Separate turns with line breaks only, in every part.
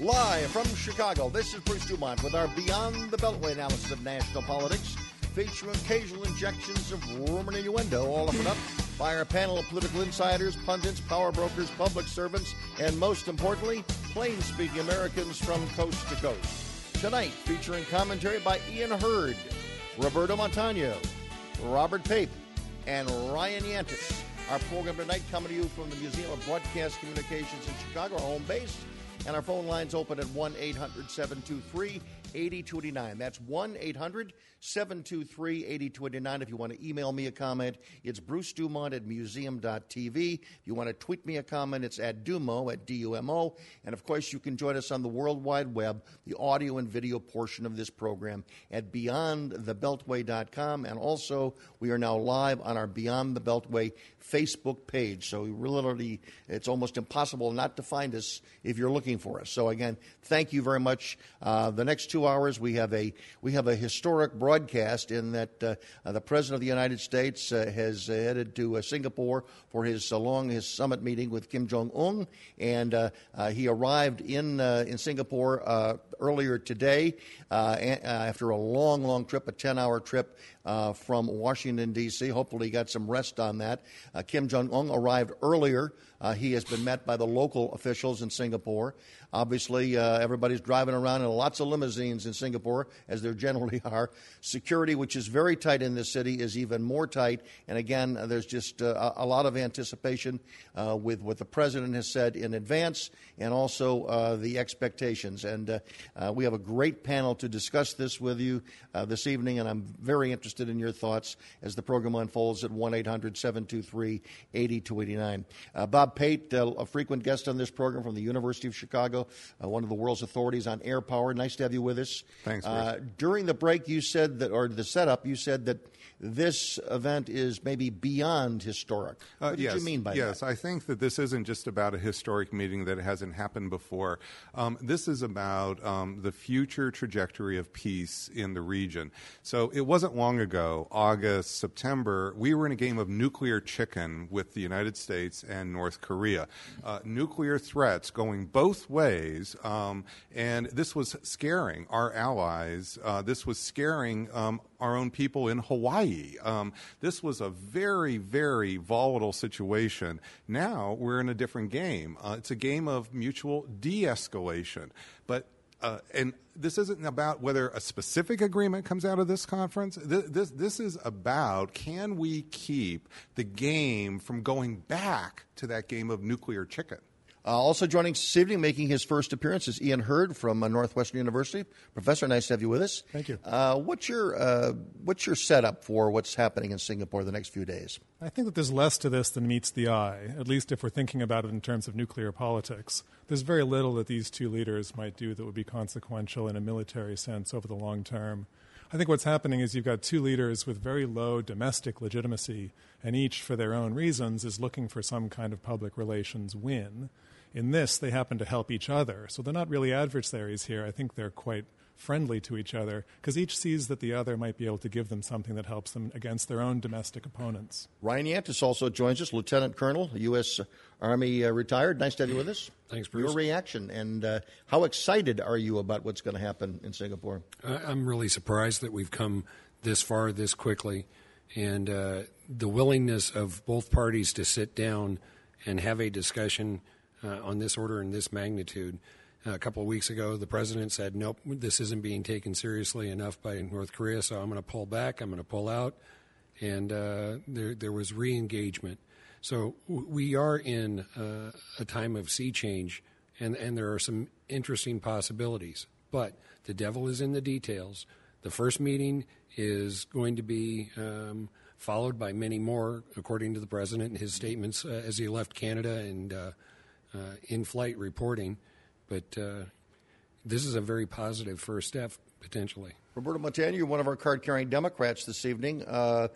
Live from Chicago, this is Bruce Dumont with our Beyond the Beltway analysis of national politics, featuring occasional injections of rumor and innuendo, all offered up by our panel of political insiders, pundits, power brokers, public servants, and most importantly, plain speaking Americans from coast to coast. Tonight, featuring commentary by Ian Hurd, Roberto Montano, Robert Pape, and Ryan Yantis. Our program tonight coming to you from the Museum of Broadcast Communications in Chicago, our home base. And our phone lines open at 1 800 723 8029. That's 1 800 723 8029. If you want to email me a comment, it's Bruce Dumont at museum.tv. If you want to tweet me a comment, it's at Dumo, at D U M O. And of course, you can join us on the World Wide Web, the audio and video portion of this program at beyondthebeltway.com. And also, we are now live on our Beyond the Beltway Facebook page. So, literally, it's almost impossible not to find us if you're looking for us. So, again, thank you very much. Uh, the next two hours, we have a we have a historic broadcast in that uh, uh, the President of the United States uh, has headed to uh, Singapore for his uh, long his summit meeting with Kim Jong Un, and he arrived in in Singapore earlier today after a long, long trip, a ten hour trip from Washington D.C. Hopefully, he got some rest on that. Kim Jong Un arrived earlier. Uh, he has been met by the local officials in Singapore. Obviously, uh, everybody's driving around in lots of limousines in Singapore, as there generally are. Security, which is very tight in this city, is even more tight. And again, there's just uh, a a lot of anticipation uh, with what the president has said in advance and also uh, the expectations. And uh, uh, we have a great panel to discuss this with you uh, this evening, and I'm very interested in your thoughts as the program unfolds at 1 800 723 8289. Bob Pape, uh, a frequent guest on this program from the University of Chicago, uh, one of the world's authorities on air power. Nice to have you with us.
Thanks,
Uh, during the break, you said that, or the setup, you said that this event is maybe beyond historic.
Uh,
what did
yes,
you mean by
yes,
that?
Yes, I think that this isn't just about a historic meeting that hasn't happened before. Um, this is about um, the future trajectory of peace in the region. So it wasn't long ago, August, September, we were in a game of nuclear chicken with the United States and North Korea. Uh, nuclear threats going both ways, um, and this was scaring our allies. Uh, this was scaring um, our own people in Hawaii. Um, this was a very, very volatile situation. Now we're in a different game. Uh, it's a game of mutual de escalation. But uh, and this isn't about whether a specific agreement comes out of this conference. This, this, this is about can we keep the game from going back to that game of nuclear chicken?
Uh, also joining us this evening, making his first appearance, is Ian Hurd from uh, Northwestern University. Professor, nice to have you with us.
Thank you.
Uh, what's your uh, what's your setup for what's happening in Singapore the next few days?
I think that there's less to this than meets the eye, at least if we're thinking about it in terms of nuclear politics. There's very little that these two leaders might do that would be consequential in a military sense over the long term. I think what's happening is you've got two leaders with very low domestic legitimacy, and each, for their own reasons, is looking for some kind of public relations win. In this, they happen to help each other. So they're not really adversaries here. I think they're quite friendly to each other because each sees that the other might be able to give them something that helps them against their own domestic opponents.
Ryan Yantis also joins us, Lieutenant Colonel, U.S. Army uh, retired. Nice to have you with us.
Thanks, Bruce.
Your reaction and uh, how excited are you about what's going to happen in Singapore?
I- I'm really surprised that we've come this far this quickly, and uh, the willingness of both parties to sit down and have a discussion uh, on this order and this magnitude. a couple of weeks ago, the president said, "Nope, this isn't being taken seriously enough by North Korea, so I'm going to pull back. I'm going to pull out." And uh, there, there was re-engagement. So w- we are in uh, a time of sea change, and, and there are some interesting possibilities. But the devil is in the details. The first meeting is going to be um, followed by many more, according to the president and his statements uh, as he left Canada and uh, uh, in flight reporting. But uh, this is a very positive first step, potentially.
Roberto Montano, you're one of our card carrying Democrats this evening. Uh,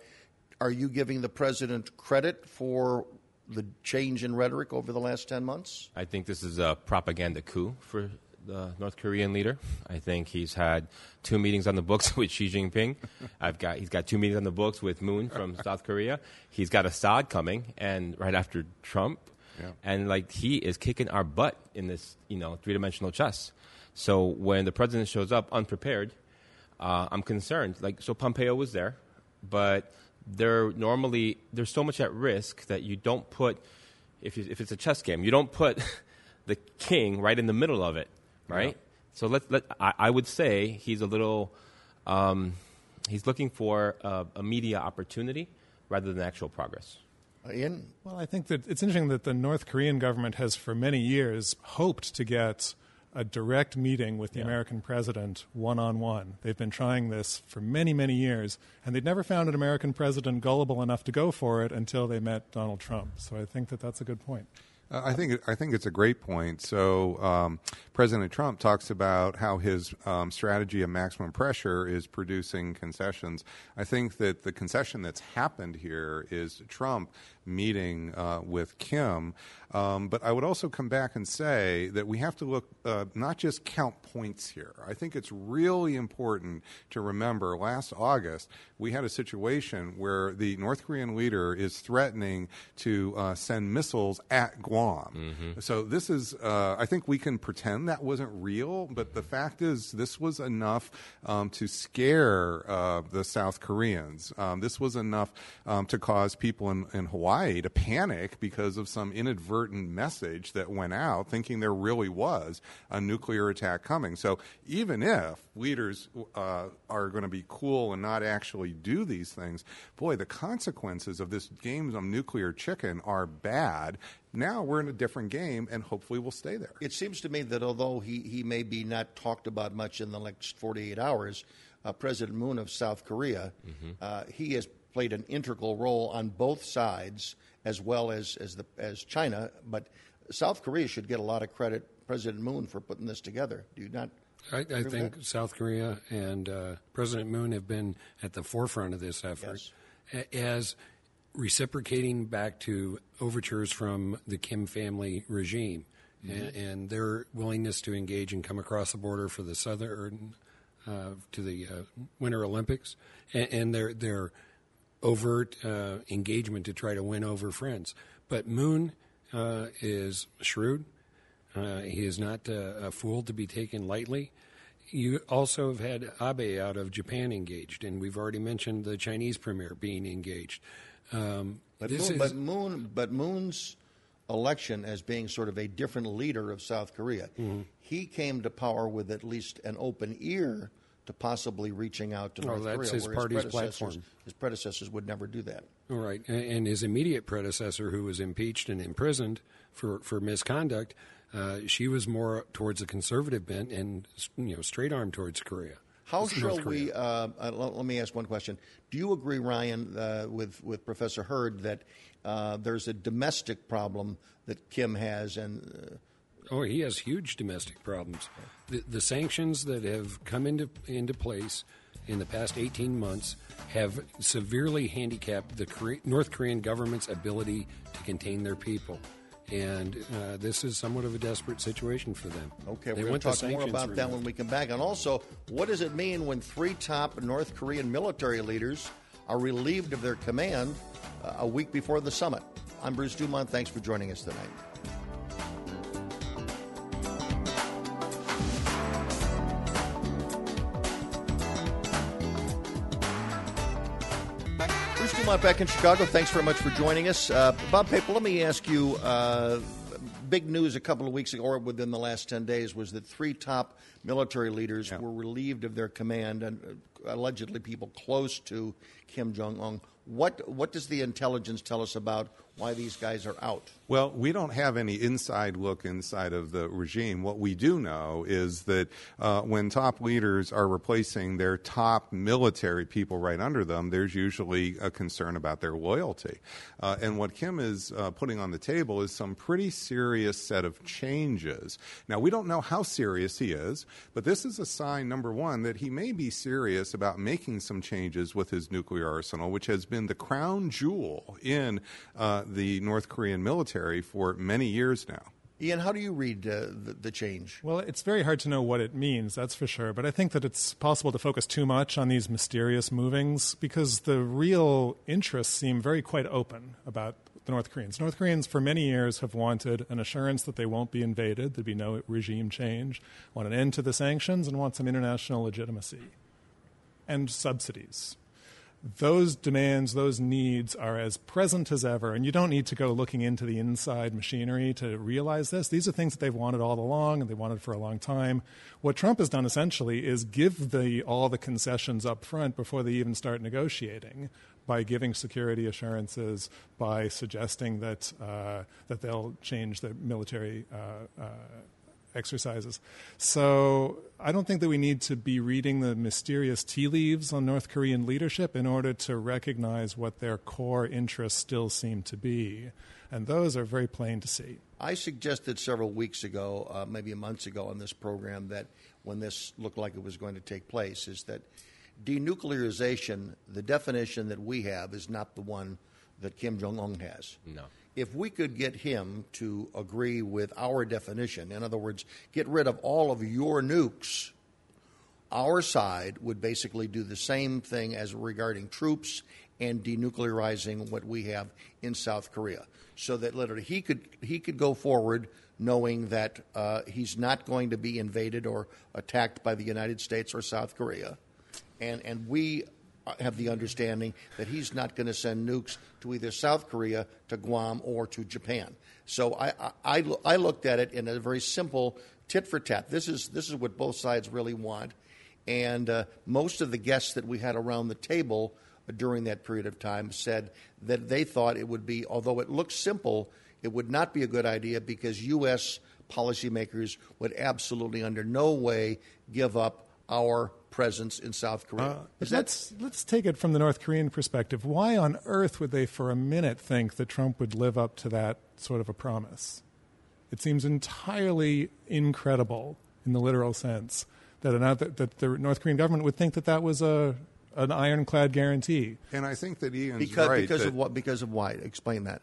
are you giving the president credit for the change in rhetoric over the last 10 months?
I think this is a propaganda coup for the North Korean leader. I think he's had two meetings on the books with Xi Jinping. I've got he's got two meetings on the books with Moon from South Korea. He's got Assad coming, and right after Trump.
Yeah.
and like he is kicking our butt in this you know three dimensional chess. So when the president shows up unprepared, uh, I'm concerned. Like so, Pompeo was there, but they're normally there's so much at risk that you don't put if you, if it's a chess game, you don't put the king right in the middle of it, right? So let let I, I would say he's a little um, he's looking for a, a media opportunity rather than actual progress.
Uh, Ian?
Well, I think that it's interesting that the North Korean government has, for many years, hoped to get a direct meeting with the American president one on one. They've been trying this for many, many years, and they'd never found an American president gullible enough to go for it until they met Donald Trump. So I think that that's a good point.
Uh, I think I think it's a great point. So um, President Trump talks about how his um, strategy of maximum pressure is producing concessions. I think that the concession that's happened here is Trump meeting uh, with Kim. Um, but I would also come back and say that we have to look uh, not just count points here. I think it's really important to remember last August we had a situation where the North Korean leader is threatening to uh, send missiles at Guam. So this is, uh, I think we can pretend that wasn't real, but the fact is this was enough um, to scare uh, the South Koreans. Um, this was enough um, to cause people in, in Hawaii to panic because of some inadvertent message that went out, thinking there really was a nuclear attack coming. So even if leaders uh, are going to be cool and not actually do these things, boy, the consequences of this game of nuclear chicken are bad. Now we're in a different game, and hopefully we'll stay there.
It seems to me that although he, he may be not talked about much in the next 48 hours, uh, President Moon of South Korea, uh, he has played an integral role on both sides as well as, as, the, as China. But South Korea should get a lot of credit, President Moon, for putting this together. Do you not?
I, I think
that?
South Korea and uh, President Moon have been at the forefront of this effort a- as reciprocating back to overtures from the Kim family regime and, and their willingness to engage and come across the border for the southern uh, to the uh, Winter Olympics and, and their their overt uh, engagement to try to win over friends. But Moon uh, is shrewd. Uh, he is not uh, a fool to be taken lightly. You also have had Abe out of Japan engaged, and we've already mentioned the Chinese premier being engaged. Um,
But,
this
Moon,
is,
but Moon, but Moon's election as being sort of a different leader of South Korea,
Mm-hmm.
he came to power with at least an open ear to possibly reaching out to
Oh,
North
that's
Korea.
his party's
predecessors-
platform.
His predecessors would never do that.
All right, and, and his immediate predecessor, who was impeached and imprisoned for, for misconduct, uh, she was more towards a conservative bent and you know straight arm towards Korea.
How shall
Korea.
we? Uh, uh, let, let me ask one question. Do you agree, Ryan, uh, with with Professor Hurd that uh, there's a domestic problem that Kim has, and uh,
Oh, he has huge domestic problems. The, the sanctions that have come into into place in the past 18 months have severely handicapped the Kore- North Korean government's ability to contain their people. And uh, this is somewhat of a desperate situation for them.
Okay,
They
we're going to talk more about that when we come back. And also, what does it mean when three top North Korean military leaders are relieved of their command uh, a week before the summit? I'm Bruce Dumont. Thanks for joining us tonight. Dumont back in Chicago. Thanks very much for joining us. Uh, Bob Pape, let me ask you uh, big news a couple of weeks ago, or within the last 10 days, was that three top military leaders were relieved of their command, and uh, allegedly people close to Kim Jong un. What, what does the intelligence tell us about why these guys are out?
Well, we don't have any inside look inside of the regime. What we do know is that uh, when top leaders are replacing their top military people right under them, there's usually a concern about their loyalty. Uh, and what Kim is uh, putting on the table is some pretty serious set of changes. Now, we don't know how serious he is, but this is a sign, number one, that he may be serious about making some changes with his nuclear arsenal, which has been the crown jewel in uh, the North Korean military for many years now.
Ian, how do you read uh, the, the change?
Well, it's very hard to know what it means, that's for sure. But I think that it's possible to focus too much on these mysterious movings because the real interests seem very quite open about the North Koreans. North Koreans, for many years, have wanted an assurance that they won't be invaded, there'd be no regime change, want an end to the sanctions, and want some international legitimacy and subsidies those demands, those needs are as present as ever, and you don't need to go looking into the inside machinery to realize this. These are things that they've wanted all along, and they wanted for a long time. What Trump has done essentially is give the, all the concessions up front before they even start negotiating by giving security assurances, by suggesting that uh, that they'll change the military uh, uh, exercises. So I don't think that we need to be reading the mysterious tea leaves on North Korean leadership in order to recognize what their core interests still seem to be. And those are very plain to see.
I suggested several weeks ago, uh, maybe months ago on this program, that when this looked like it was going to take place, is that denuclearization, the definition that we have, is not the one that Kim Jong un has.
No
if we could get him to agree with our definition, in other words, get rid of all of your nukes, our side would basically do the same thing as regarding troops and denuclearizing what we have in South Korea. So that literally he could he could go forward knowing that uh, he's not going to be invaded or attacked by the United States or South Korea, and and we have the understanding that he's not going to send nukes to either South Korea, to Guam, or to Japan. So I, I, I looked at it in a very simple tit for tat. This is, this is what both sides really want. And uh, most of the guests that we had around the table during that period of time said that they thought it would be, although it looks simple, it would not be a good idea because U.S. policymakers would absolutely, under no way, give up our presence in South Korea. Uh,
let's let's take it from the North Korean perspective. Why on earth would they, for a minute, think that Trump would live up to that sort of a promise? It seems entirely incredible, in the literal sense, that, an, that the North Korean government would think that that was a an ironclad guarantee.
And I think that Ian's
because,
right.
Because of what? Because of why? Explain that.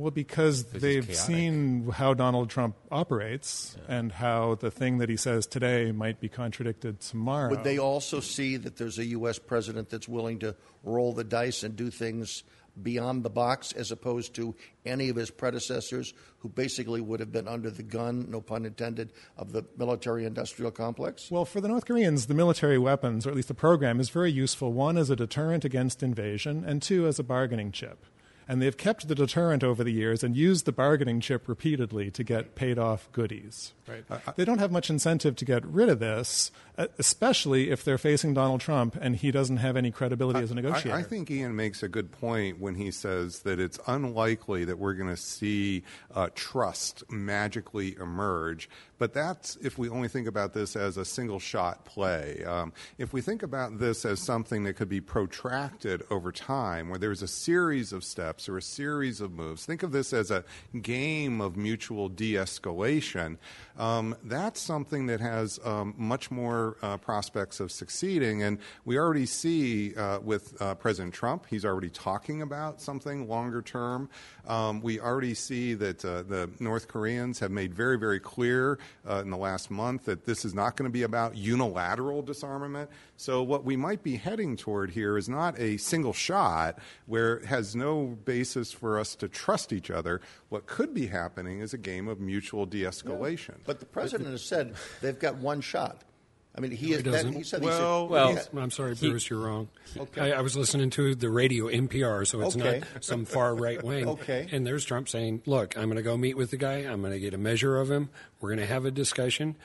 Well, because they've seen how Donald Trump operates yeah. and how the thing that he says today might be contradicted tomorrow.
Would they also see that there's a U.S. president that's willing to roll the dice and do things beyond the box as opposed to any of his predecessors who basically would have been under the gun, no pun intended, of the military industrial complex?
Well, for the North Koreans, the military weapons, or at least the program, is very useful. One, as a deterrent against invasion, and two, as a bargaining chip and they've kept the deterrent over the years and used the bargaining chip repeatedly to get paid off goodies. Right. Uh, they don't have much incentive to get rid of this, uh, especially if they're facing Donald Trump and he doesn't have any credibility as a negotiator.
I, I, think Ian makes a good point when he says that it's unlikely that we're going to see uh, trust magically emerge. But that's if we only think about this as a single shot play. Um, if we think about this as something that could be protracted over time, where there's a series of steps or a series of moves, think of this as a game of mutual de escalation. Um, that's something that has um, much more uh, prospects of succeeding. And we already see uh, with uh, President Trump, he's already talking about something longer term. Um, we already see that uh, the North Koreans have made very, very clear uh, in the last month that this is not going to be about unilateral disarmament. So, what we might be heading toward here is not a single shot where it has no basis for us to trust each other. What could be happening is a game of mutual de escalation. Yeah,
but the president has said they've got one shot. I mean, he, is, that, he said.
Well,
he
well, I'm sorry, Bruce, you're wrong. Okay. I, I, was listening to the radio NPR, so it's okay. not some far right wing.
okay.
And there's Trump saying, "Look, I'm going to go meet with the guy. I'm going to get a measure of him. We're going to have a discussion,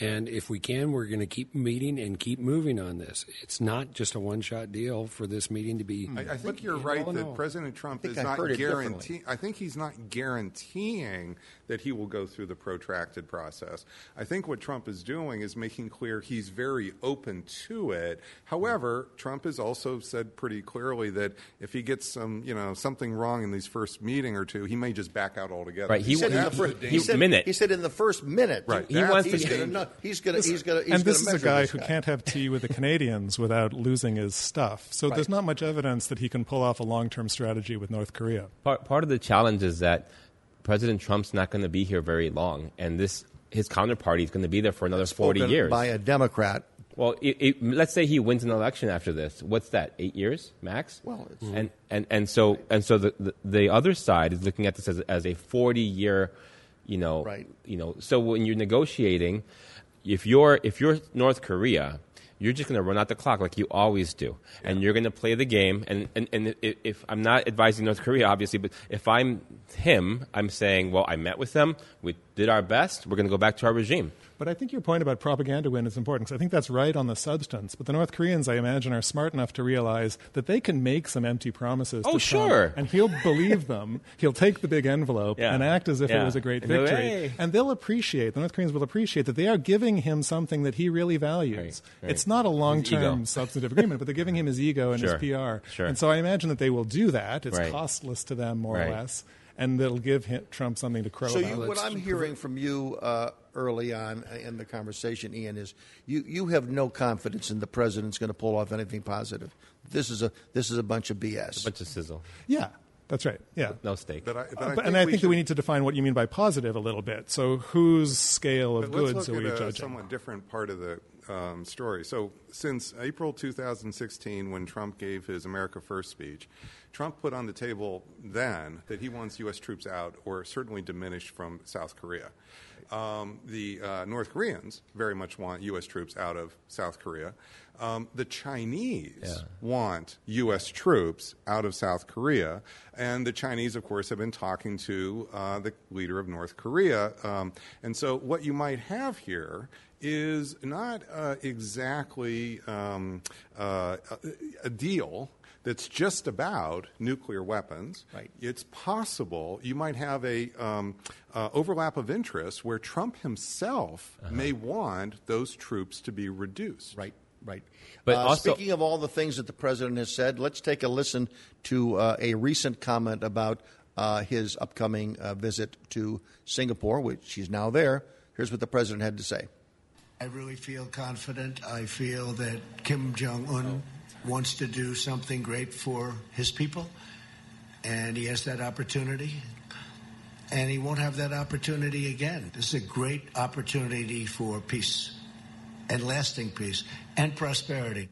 and if we can, we're going to keep meeting and keep moving on this. It's not just a one shot deal for this meeting to be.
I, I think you're right that President Trump is not guaranteeing. I think he's not guaranteeing that he will go through the protracted process. I think what Trump is doing is making clear he's very open to it. However, Trump has also said pretty clearly that if he gets some, you know, something wrong in these first meeting or two, he may just back out altogether.
Right. He, he, said, in the first, he, said,
minute. he said in the first minute.
Right.
He wants he's to. Gonna, he's going to. He's going to.
And this
is
a guy
who
guy. can't have tea with the Canadians without losing his stuff. So right. there's not much evidence that he can pull off a long-term strategy with North Korea.
Part, part of the challenge is that President Trump's not going to be here very long, and this his counterparty is going to be there for another 40 years.
By a Democrat
Well, it, it, let's say he wins an election after this. What's that? Eight years max.
Well, it's-
and and and so and so the, the the other side is looking at this as as a forty year, you know,
Right.
You know, so when you're negotiating, if you're if you're North Korea. You're just going to run out the clock like you always do, and you're going to play the game. And, and, and if, if I'm not advising North Korea, obviously, but if I'm him, I'm saying, well, I met with them, we did our best, we're going to go back to our regime.
But I think your point about propaganda win is important because I think that's right on the substance. But the North Koreans, I imagine, are smart enough to realize that they can make some empty promises.
Oh,
to Trump,
sure.
and he'll believe them. He'll take the big envelope
Yeah.
and act as if it was a great victory.
"Hey."
And they'll appreciate, the North Koreans will appreciate that they are giving him something that he really values.
Right, right.
It's not a long term substantive agreement, but they're giving him his ego and
Sure,
his PR.
sure.
And so I imagine that they will do that. It's
Right.
costless to them, more
Right.
or less. And it'll give him, Trump something to crow
So
about.
you, what I'm hearing from you uh, early on in the conversation, Ian, is you, you have no confidence in the president's going to pull off anything positive. This is a this is a bunch of BS.
A bunch of sizzle,
yeah, that's right. Yeah.
no stake.
But I, but
Uh,
I
but-
think
and I
we
think that we need to define what you mean by positive a little bit. So, whose scale of
But let's
goods are
look
we
at a
judging?
somewhat different part of the um, story. So, since April 2016, when Trump gave his America First speech, Trump put on the table then that he wants U.S. troops out or certainly diminished from South Korea. Um, the uh, North Koreans very much want U.S. troops out of South Korea. Um, the Chinese
Yeah.
want U.S. troops out of South Korea. And the Chinese, of course, have been talking to uh, the leader of North Korea. Um, and so, what you might have here is not uh, exactly um, uh, a, a deal that's just about nuclear weapons.
Right.
It's possible you might have a um, uh, overlap of interests where Trump himself may want those troops to be reduced.
Right, right.
But
uh,
also-
speaking of all the things that the president has said, let's take a listen to uh, a recent comment about uh, his upcoming uh, visit to Singapore, which he's now there. Here's what the president had to say.
I really feel confident. I feel that Kim Jong un wants to do something great for his people, and he has that opportunity. And he won't have that opportunity again. This is a great opportunity for peace and lasting peace and prosperity.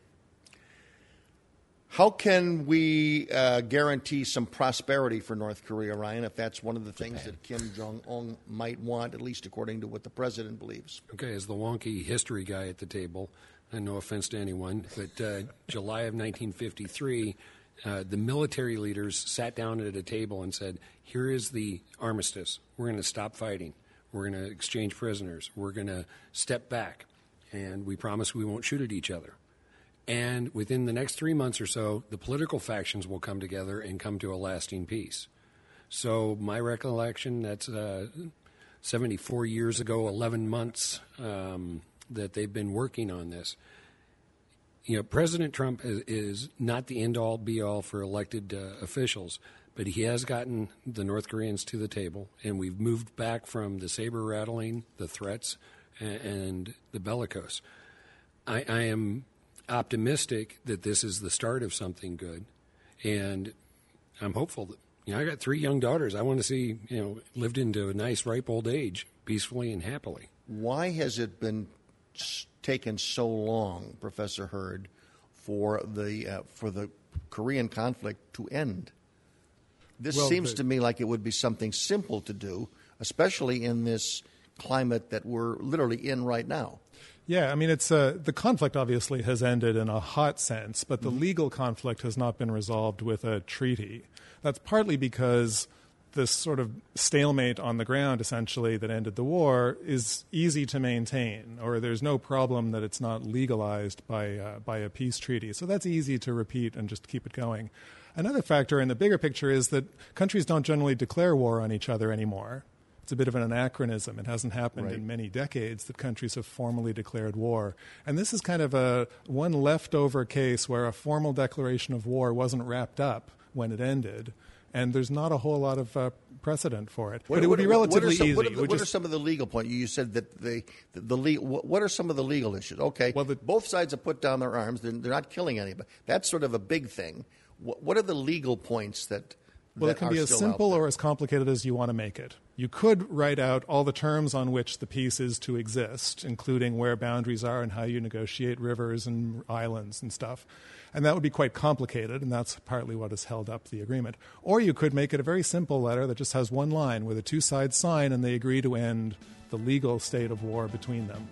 How can we uh, guarantee some prosperity for North Korea, Ryan, if that's one of the things that Kim Jong un might want, at least according to what the president believes?
Okay, as the wonky history guy at the table, and no offense to anyone, but uh, July of 1953, uh, the military leaders sat down at a table and said, Here is the armistice. We're going to stop fighting. We're going to exchange prisoners. We're going to step back. And we promise we won't shoot at each other. And within the next three months or so, the political factions will come together and come to a lasting peace. So, my recollection, that's uh, 74 years ago, 11 months um, that they've been working on this. You know, President Trump is, is not the end all be all for elected uh, officials, but he has gotten the North Koreans to the table, and we've moved back from the saber rattling, the threats, and, and the bellicose. I, I am optimistic that this is the start of something good, and I'm hopeful that you know I got three young daughters. I want to see you know lived into a nice ripe old age peacefully and happily.
Why has it been taken so long, Professor Hurd, for the uh, for the Korean conflict to end? This
Well,
seems
the-
to me like it would be something simple to do, especially in this climate that we're literally in right now.
Yeah, I mean, it's uh, the conflict obviously has ended in a hot sense, but the
Mm-hmm.
legal conflict has not been resolved with a treaty. That's partly because this sort of stalemate on the ground, essentially, that ended the war, is easy to maintain, or there's no problem that it's not legalized by uh, by a peace treaty. So that's easy to repeat and just keep it going. Another factor in the bigger picture is that countries don't generally declare war on each other anymore. It's a bit of an anachronism. It hasn't happened
Right.
in many decades that countries have formally declared war. And this is kind of a one leftover case where a formal declaration of war wasn't wrapped up when it ended. And there's not a whole lot of uh, precedent for it. but it would be
what are
relatively
some,
easy.
What are, the,
would
what are
just-
some of the legal points? You said that the the, the le- what what are some of the legal issues? Okay,
Well, the-
both sides have put down their arms. They're, they're not killing anybody. That's sort of a big thing. What, what are the legal points that
Well, it can be as simple or as complicated as you want to make it. You could write out all the terms on which the peace is to exist, including where boundaries are and how you negotiate rivers and islands and stuff. And that would be quite complicated, and that's partly what has held up the agreement. Or you could make it a very simple letter that just has one line where the two sides sign and they agree to end the legal state of war between them.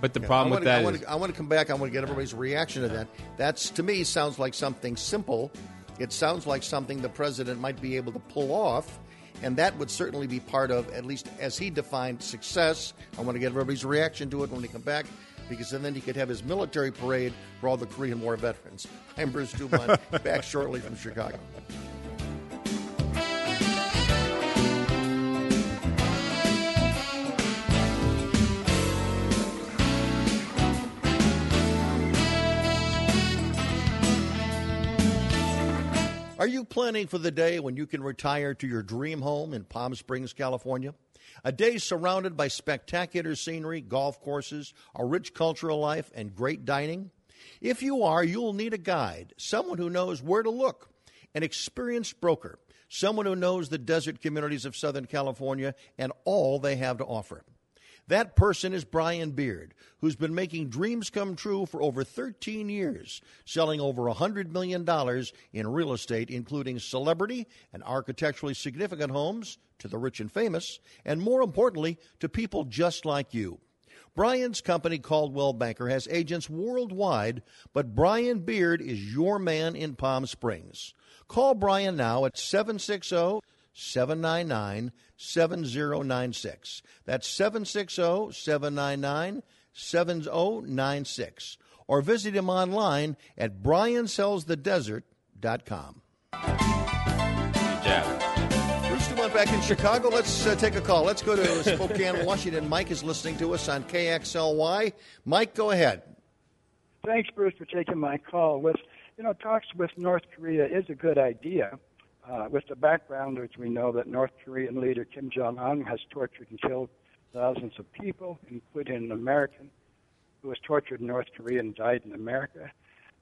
But the problem with that
I want,
is-
to, I want to come back. I want to get everybody's reaction to that. That's to me sounds like something simple. It sounds like something the president might be able to pull off, and that would certainly be part of at least as he defined success. I want to get everybody's reaction to it when we come back. Because then he could have his military parade for all the Korean War veterans. I'm Bruce Dumont, back shortly from Chicago. Are you planning for the day when you can retire to your dream home in Palm Springs, California? A day surrounded by spectacular scenery, golf courses, a rich cultural life, and great dining? If you are, you'll need a guide, someone who knows where to look, an experienced broker, someone who knows the desert communities of Southern California and all they have to offer. That person is Brian Beard, who's been making dreams come true for over 13 years, selling over $100 million in real estate, including celebrity and architecturally significant homes to the rich and famous, and more importantly, to people just like you. Brian's company, Coldwell Banker, has agents worldwide, but Brian Beard is your man in Palm Springs. Call Brian now at 760 799 7096. That's 760 799 7096. Or visit him online at briansellsthedesert.com.
jab.
Bruce Dumont back in Chicago. Let's uh, take a call. Let's go to Spokane, Washington. Mike is listening to us on KXLY. Mike, go ahead.
Thanks, Bruce, for taking my call. With you know, talks with North Korea is a good idea. Uh, with the background, which we know that North Korean leader Kim Jong Un has tortured and killed thousands of people, including an American who was tortured in North Korea and died in America.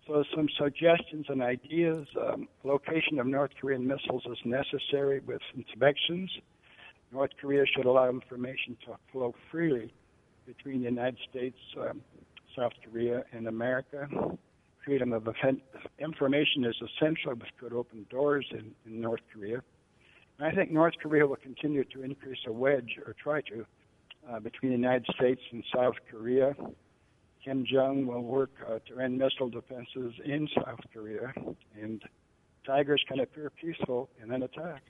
So, some suggestions and ideas. Um, location of North Korean missiles is necessary with inspections. North Korea should allow information to flow freely between the United States, um, South Korea, and America. Freedom of information is essential, which could open doors in, in North Korea. And I think North Korea will continue to increase a wedge, or try to, uh, between the United States and South Korea. Kim Jong will work uh, to end missile defenses in South Korea, and tigers can appear peaceful and then attack.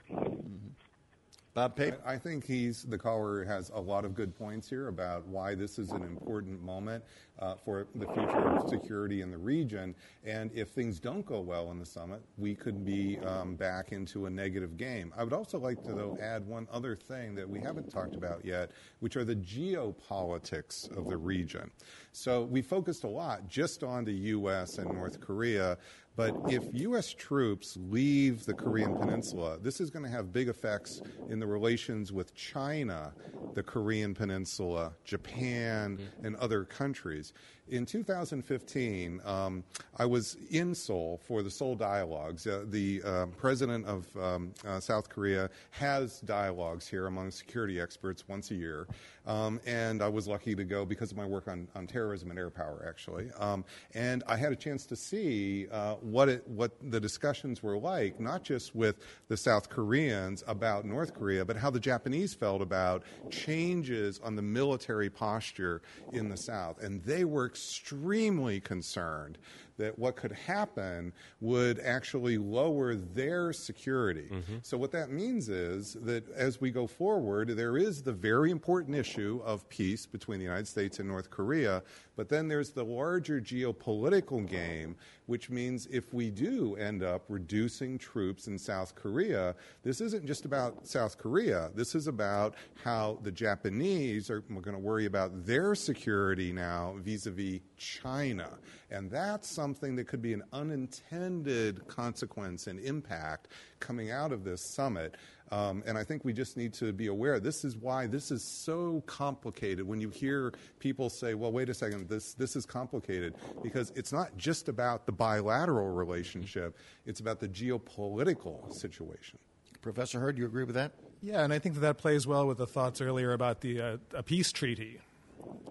Bob Pape.
I I think he's the caller has a lot of good points here about why this is an important moment uh, for the future of security in the region. And if things don't go well in the summit, we could be um, back into a negative game. I would also like to though add one other thing that we haven't talked about yet, which are the geopolitics of the region. So we focused a lot just on the U.S. and North Korea. But if U.S. troops leave the Korean Peninsula, this is going to have big effects in the relations with China, the Korean Peninsula, Japan, and other countries. In 2015, um, I was in Seoul for the Seoul Dialogues. Uh, the uh, president of um, uh, South Korea has dialogues here among security experts once a year. Um, and I was lucky to go because of my work on, on terrorism and air power, actually. Um, and I had a chance to see uh, what, it, what the discussions were like, not just with the South Koreans about North Korea, but how the Japanese felt about changes on the military posture in the South. And they were extremely concerned that what could happen would actually lower their security. Mm-hmm. So, what that means is that as we go forward, there is the very important issue of peace between the United States and North Korea, but then there's the larger geopolitical game, which means if we do end up reducing troops in South Korea, this isn't just about South Korea. This is about how the Japanese are going to worry about their security now vis a vis China. And that's something that could be an unintended consequence and impact coming out of this summit. Um, and I think we just need to be aware. This is why this is so complicated. When you hear people say, "Well, wait a second, this this is complicated," because it's not just about the bilateral relationship; it's about the geopolitical situation.
Professor Hurd, do you agree with that?
Yeah, and I think that that plays well with the thoughts earlier about the uh, a peace treaty.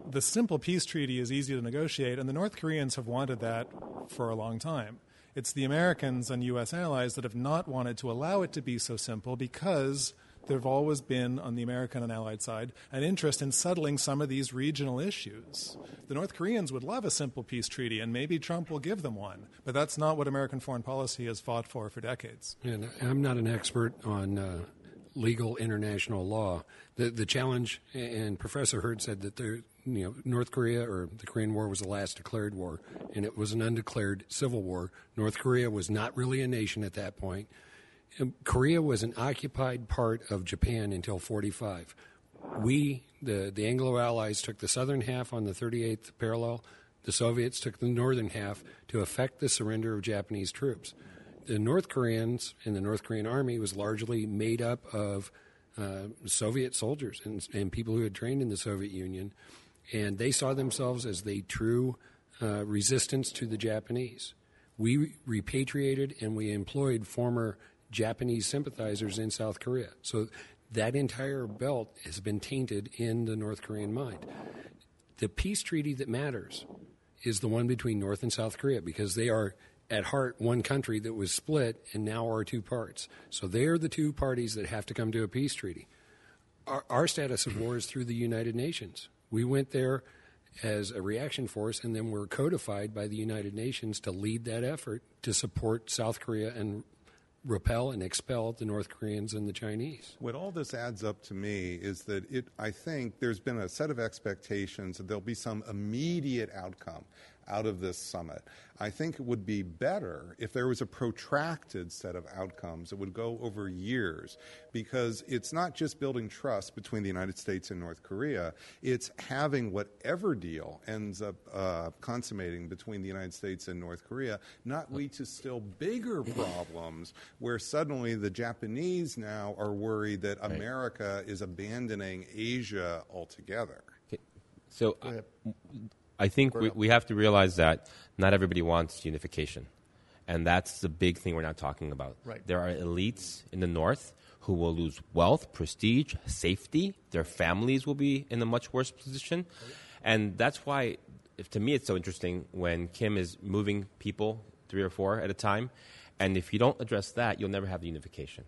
The simple peace treaty is easy to negotiate, and the North Koreans have wanted that for a long time. It's the Americans and U.S. allies that have not wanted to allow it to be so simple because there have always been, on the American and Allied side, an interest in settling some of these regional issues. The North Koreans would love a simple peace treaty, and maybe Trump will give them one, but that's not what American foreign policy has fought for for decades.
And I'm not an expert on uh, legal international law. The the challenge, and Professor Hurd said that the you know North Korea or the Korean War was the last declared war, and it was an undeclared civil war. North Korea was not really a nation at that point. Korea was an occupied part of Japan until 45. We, the the Anglo Allies, took the southern half on the 38th parallel. The Soviets took the northern half to effect the surrender of Japanese troops the North Koreans and the North Korean army was largely made up of uh, Soviet soldiers and, and, people who had trained in the Soviet Union, and they saw themselves as the true uh, resistance to the Japanese. We repatriated and we employed former Japanese sympathizers in South Korea. So that entire belt has been tainted in the North Korean mind. The peace treaty that matters is the one between North and South Korea because they are at heart one country that was split and now are two parts. So they're the two parties that have to come to a peace treaty. Our, our status of war is through the United Nations. We went there as a reaction force and then were codified by the United Nations to lead that effort to support South Korea and repel and expel the North Koreans and the Chinese.
What all this adds up to me is that it I think there's been a set of expectations that there'll be some immediate outcome out of this summit. I think it would be better if there was a protracted set of outcomes that would go over years because it's not just building trust between the United States and North Korea, it's having whatever deal ends up uh, consummating between the United States and North Korea not lead to still bigger problems where suddenly the Japanese now are worried that right. America is abandoning Asia altogether. Okay.
So, I think we, we have to realize that not everybody wants unification. And that's the big thing we're not talking about.
Right.
There are elites in the North who will lose wealth, prestige, safety. Their families will be in a much worse position. And that's why, if, to me, it's so interesting when Kim is moving people three or four at a time. And if you don't address that, you'll never have the unification.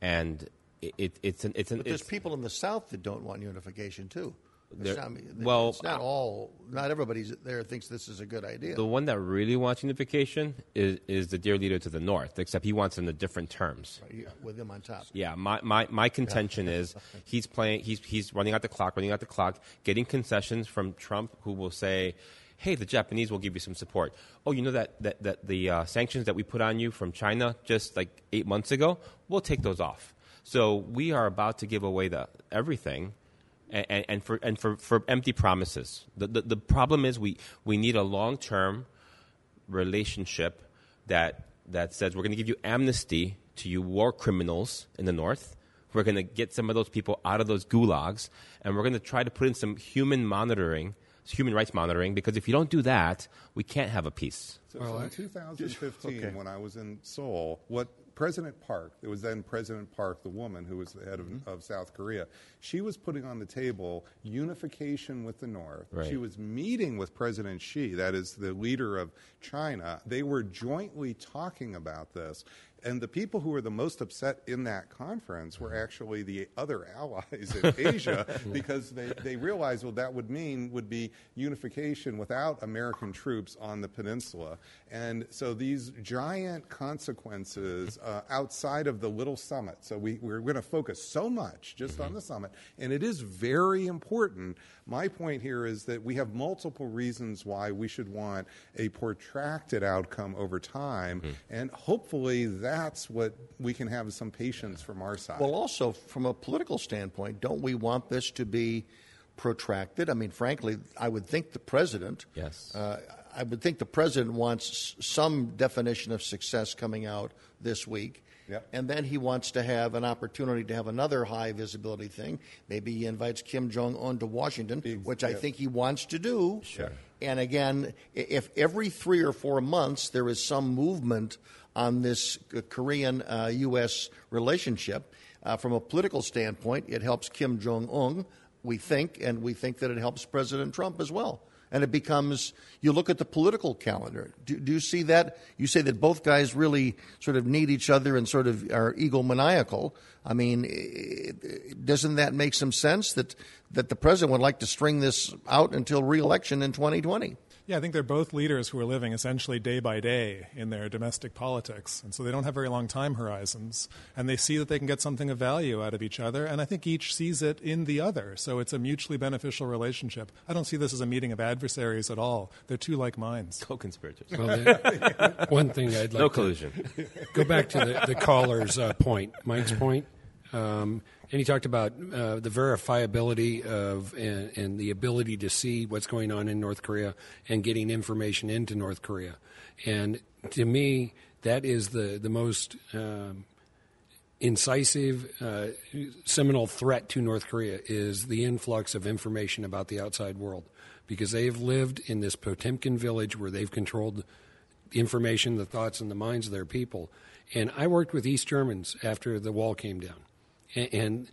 And it, it, it's an. It's an
but there's
it's,
people in the South that don't want unification, too. Not,
well,
it's not all. Not everybody there thinks this is a good idea.
The one that really wants unification is, is the dear leader to the north, except he wants them in different terms.
Right, with him on top.
Yeah, my, my, my contention is he's playing. He's he's running out the clock, running out the clock, getting concessions from Trump, who will say. Hey, the Japanese will give you some support. Oh, you know that, that, that the uh, sanctions that we put on you from China just like eight months ago, we'll take those off. So we are about to give away the everything and, and, for, and for, for empty promises. The, the, the problem is we, we need a long term relationship that, that says we're going to give you amnesty to you war criminals in the North. We're going to get some of those people out of those gulags, and we're going to try to put in some human monitoring, human rights monitoring, because if you don't do that, we can't have a peace.
So, well, in 2015, okay. when I was in Seoul, what President Park, it was then President Park, the woman who was the head of, mm-hmm. of South Korea, she was putting on the table unification with the North.
Right.
She was meeting with President Xi, that is the leader of China. They were jointly talking about this. And the people who were the most upset in that conference were actually the other allies in Asia because they, they realized what that would mean would be unification without American troops on the peninsula. And so these giant consequences uh, outside of the little summit. So we, we're going to focus so much just on the summit. And it is very important. My point here is that we have multiple reasons why we should want a protracted outcome over time. Mm-hmm. And hopefully that's what we can have some patience from our side.
Well, also from a political standpoint, don't we want this to be protracted. I mean, frankly, I would think the president.
Yes.
Uh, I would think the president wants some definition of success coming out this week.
Yep.
And then he wants to have an opportunity to have another high visibility thing. Maybe he invites Kim Jong un to Washington, which I think he wants to do.
Sure.
And again, if every three or four months there is some movement on this uh, Korean uh, U.S. relationship, uh, from a political standpoint, it helps Kim Jong un, we think, and we think that it helps President Trump as well. And it becomes, you look at the political calendar. Do, do you see that? You say that both guys really sort of need each other and sort of are egomaniacal. I mean, doesn't that make some sense that, that the president would like to string this out until reelection in 2020?
Yeah, I think they're both leaders who are living essentially day by day in their domestic politics. And so they don't have very long time horizons. And they see that they can get something of value out of each other. And I think each sees it in the other. So it's a mutually beneficial relationship. I don't see this as a meeting of adversaries at all. They're two like minds.
Co-conspirators.
Well, one thing I'd like
no
to
collusion.
go back to the, the caller's uh, point, Mike's point. Um, and he talked about uh, the verifiability of and, and the ability to see what's going on in North Korea and getting information into North Korea. And to me, that is the the most um, incisive, uh, seminal threat to North Korea is the influx of information about the outside world, because they have lived in this Potemkin village where they've controlled information, the thoughts, and the minds of their people. And I worked with East Germans after the wall came down, and. and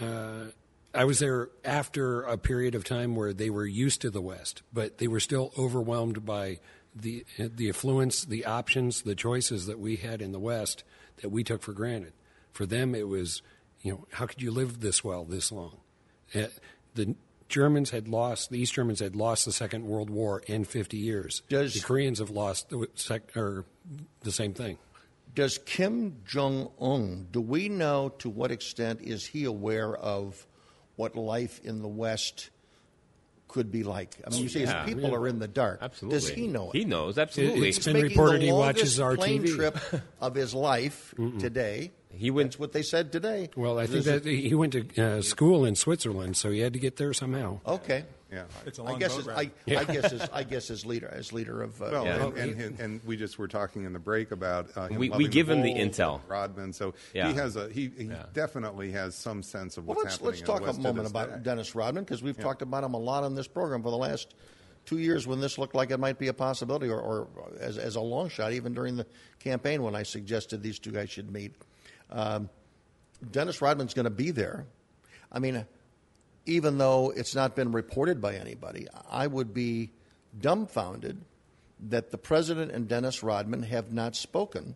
uh, I was there after a period of time where they were used to the West, but they were still overwhelmed by the the affluence, the options, the choices that we had in the West that we took for granted. For them, it was, you know, how could you live this well this long? Uh, the Germans had lost, the East Germans had lost the Second World War in 50 years.
Does-
the Koreans have lost the, sec, or the same thing.
Does Kim Jong Un, do we know to what extent is he aware of what life in the West could be like? I mean, you say his
Yeah.
people are in the dark.
Absolutely.
Does he know it?
He knows, absolutely.
It's
He's
been reported he watches our
plane
TV.
trip of his life today.
He went-
That's what they said today.
Well, I think
This is-
that he went to uh, school in Switzerland, so he had to get there somehow.
okay.
Yeah.
It's a
I
long
guess
boat
as,
ride.
I, I guess as I guess as leader as leader of uh,
Well,
Yeah.
and, and, and, and we just were talking in the break about uh, him
We- we
loving
give him the intel.
Rodman, so
Yeah.
he has a he, he
Yeah.
definitely has some sense of
Well,
what's
let's
happening.
let's
in
talk
the
a
West to
moment about
day.
Dennis Rodman because we've talked about him a lot on this program for the last two years when this looked like it might be a possibility, or, or as as a long shot, even during the campaign when I suggested these two guys should meet. Um, Dennis Rodman's going to be there. I mean, even though it's not been reported by anybody, I would be dumbfounded that the president and Dennis Rodman have not spoken.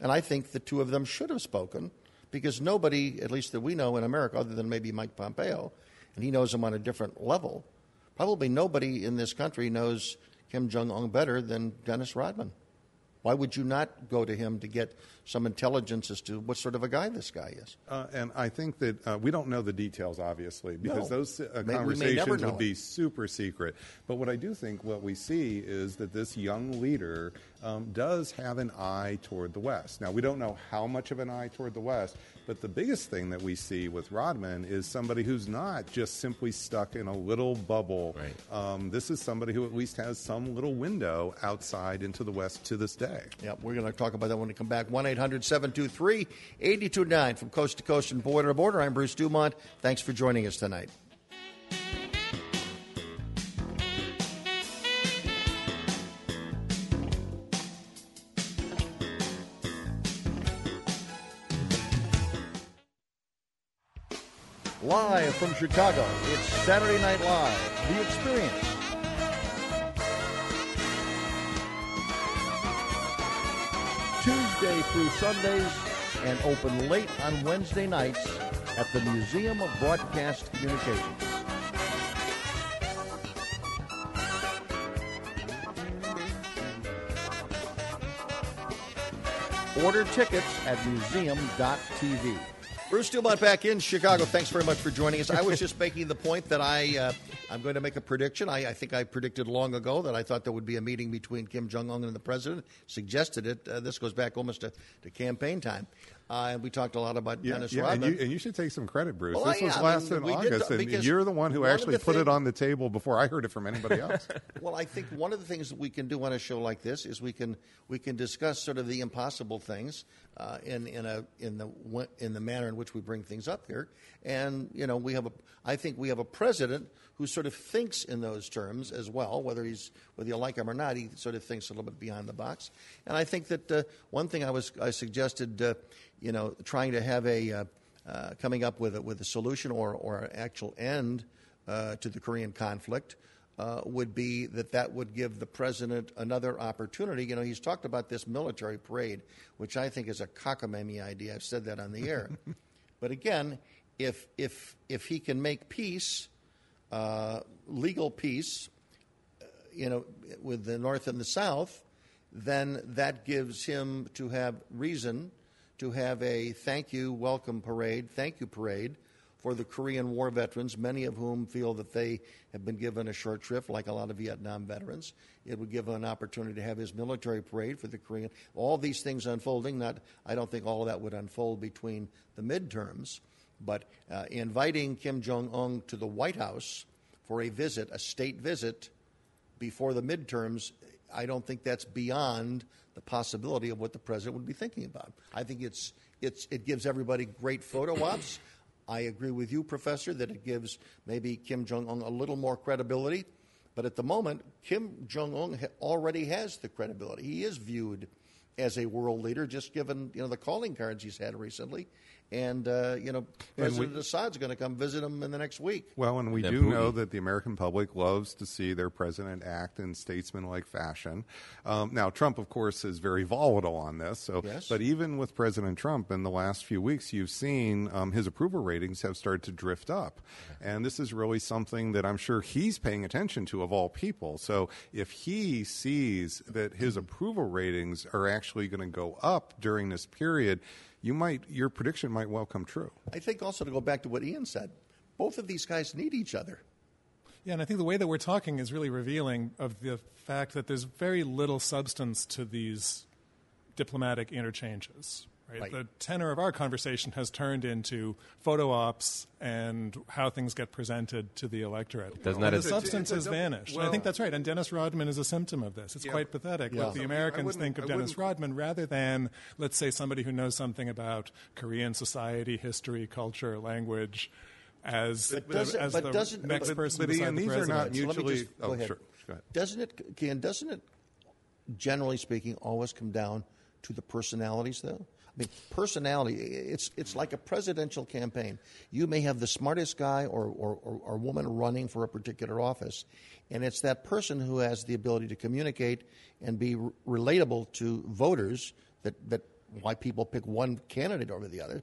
And I think the two of them should have spoken because nobody, at least that we know in America, other than maybe Mike Pompeo, and he knows him on a different level, probably nobody in this country knows Kim Jong un better than Dennis Rodman. Why would you not go to him to get some intelligence as to what sort of a guy this guy is?
Uh, and I think that uh, we don't know the details, obviously, because
No.
those uh,
May- we may never
conversations would be
it.
super secret. But what I do think, what we see is that this young leader um, does have an eye toward the West. Now, we don't know how much of an eye toward the West, but the biggest thing that we see with Rodman is somebody who's not just simply stuck in a little bubble.
Right.
Um, this is somebody who at least has some little window outside into the West to this day.
Yep, we're going to talk about that when we come back. 1 800 723 8229 from coast to coast and border to border. I'm Bruce Dumont. Thanks for joining us tonight. Live from Chicago, it's Saturday Night Live, The Experience. Tuesday through Sundays and open late on Wednesday nights at the Museum of Broadcast Communications. Order tickets at museum.tv. Bruce Dumont back in Chicago. Thanks very much for joining us. I was just making the point that I, uh, I'm going to make a prediction. I, I think I predicted long ago that I thought there would be a meeting between Kim Jong Un and the president. Suggested it. Uh, this goes back almost to, to campaign time. Uh, and we talked a lot about
Yeah,
Dennis
yeah, and you, and you should take some credit, Bruce.
Well,
this
yeah,
was
I
last
mean,
in August, and you're the one who
one
actually put
thing-
it on the table before I heard it from anybody else.
Well, I think one of the things that we can do on a show like this is we can we can discuss sort of the impossible things uh, in in a in the in the manner in which we bring things up here, and you know we have a I think we have a president who sort of thinks in those terms as well, whether he's whether you like him or not, he sort of thinks a little bit beyond the box, and I think that uh, one thing I was I suggested, uh, you know, trying to have a uh, uh, coming up with a, with a solution or or an actual end uh, to the Korean conflict uh, would be that that would give the president another opportunity. You know, he's talked about this military parade, which I think is a cockamamie idea. I've said that on the air. but again, if if if he can make peace, uh, legal peace, uh, you know, with the North and the South, then that gives him to have reason to have a thank you, welcome parade, thank you parade for the Korean War veterans, many of whom feel that they have been given a short shrift, like a lot of Vietnam veterans. It would give an opportunity to have his military parade for the Korean. All these things unfolding. Not, I don't think all of that would unfold between the midterms, but uh, inviting Kim Jong Un to the White House for a visit, a state visit, before the midterms, I don't think that's beyond the possibility of what the president would be thinking about. I think it's, it's, it gives everybody great photo ops. I agree with you, Professor, that it gives maybe Kim Jong un a little more credibility. But at the moment, Kim Jong un ha- already has the credibility. He is viewed as a world leader, just given you know the calling cards he's had recently. And uh, you know, President Assad's going to come visit him in the next week.
Well, and we
Then
do
Putin.
know that the American public loves to see their president act in statesmanlike fashion. Um, now, Trump, of course, is very volatile on this. So,
Yes.
but even with President Trump, in the last few weeks, you've seen um, his approval ratings have started to drift up, and this is really something that I'm sure he's paying attention to of all people. So, if he sees that his approval ratings are actually going to go up during this period, you might your prediction might well come true.
I think also to go back to what Ian said, both of these guys need each other.
Yeah, and I think the way that we're talking is really revealing of the fact that there's very little substance to these diplomatic interchanges. Right?
Right.
The tenor of our conversation has turned into photo ops and how things get presented to the electorate.
Doesn't that-
the substance has
double-
vanished. And I think that's right. And Dennis Rodman is a symptom of this. It's
Yeah.
quite pathetic
Yeah.
what the Americans think of Dennis Rodman rather than, let's say, somebody who knows something about Korean society, history, culture, language. As,
But doesn't-
as
but
the
doesn't-
next
but-
person
but
beside
Ian,
the
these are
president.
not
So let me
mutually.
just- go
oh,
ahead.
sure. Go ahead.
Doesn't it, Ken, doesn't it, generally speaking, always come down to the personalities, though? Mean, personality, it's, it's like a presidential campaign. You may have the smartest guy or, or, or, or woman running for a particular office, and it's that person who has the ability to communicate and be re- relatable to voters that, that why people pick one candidate over the other.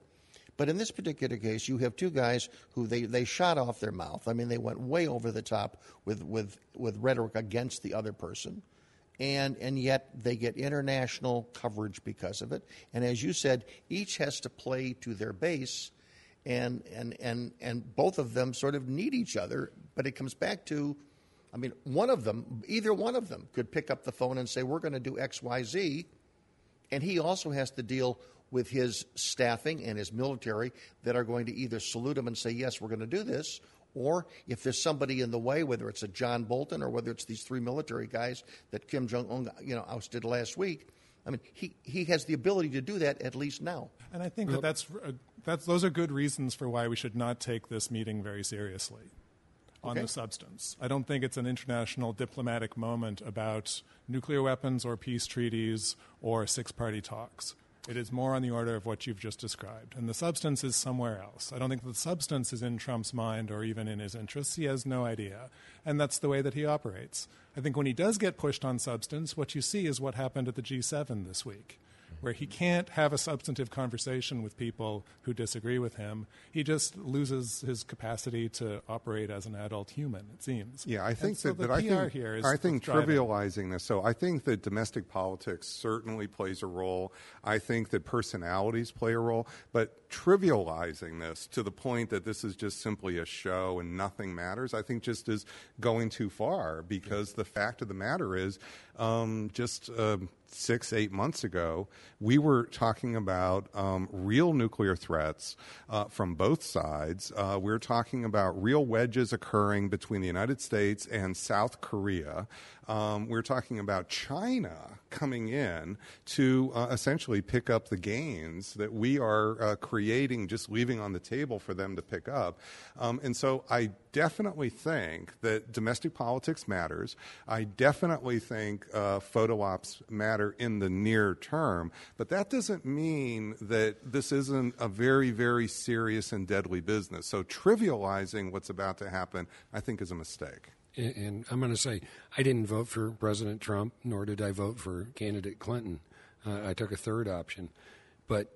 But in this particular case, you have two guys who they, they shot off their mouth. I mean, they went way over the top with, with, with rhetoric against the other person. And, and yet they get international coverage because of it. And as you said, each has to play to their base, and, and, and, and both of them sort of need each other. But it comes back to I mean, one of them, either one of them, could pick up the phone and say, We're going to do X, Y, Z. And he also has to deal with his staffing and his military that are going to either salute him and say, yes, we're going to do this, or if there's somebody in the way, whether it's a John Bolton or whether it's these three military guys that Kim Jong Un, you know, ousted last week. I mean, he, he has the ability to do that at least now.
And I think that that's, uh, that's those are good reasons for why we should not take this meeting very seriously on
Okay.
the substance. I don't think it's an international diplomatic moment about nuclear weapons or peace treaties or six-party talks. It is more on the order of what you've just described. And the substance is somewhere else. I don't think the substance is in Trump's mind or even in his interests. He has no idea. And that's the way that he operates. I think when he does get pushed on substance, what you see is what happened at the G7 this week where he can't have a substantive conversation with people who disagree with him. He just loses his capacity to operate as an adult human, it seems.
Yeah, I think
so
that, that I think
here is
I think trivializing this. So I think that domestic politics certainly plays a role. I think that personalities play a role, but trivializing this to the point that this is just simply a show and nothing matters, I think just is going too far. Because the fact of the matter is, um, just uh, six, eight months ago, we were talking about um, real nuclear threats uh, from both sides. Uh, we are talking about real wedges occurring between the United States and South Korea. Um, we're talking about China coming in to uh, essentially pick up the gains that we are uh, creating, just leaving on the table for them to pick up. Um, and so I definitely think that domestic politics matters. I definitely think uh, photo ops matter in the near term. But that doesn't mean that this isn't a very, very serious and deadly business. So trivializing what's about to happen, I think, is a mistake
and I'm going to say I didn't vote for President Trump, nor did I vote for candidate Clinton. Uh, I took a third option. But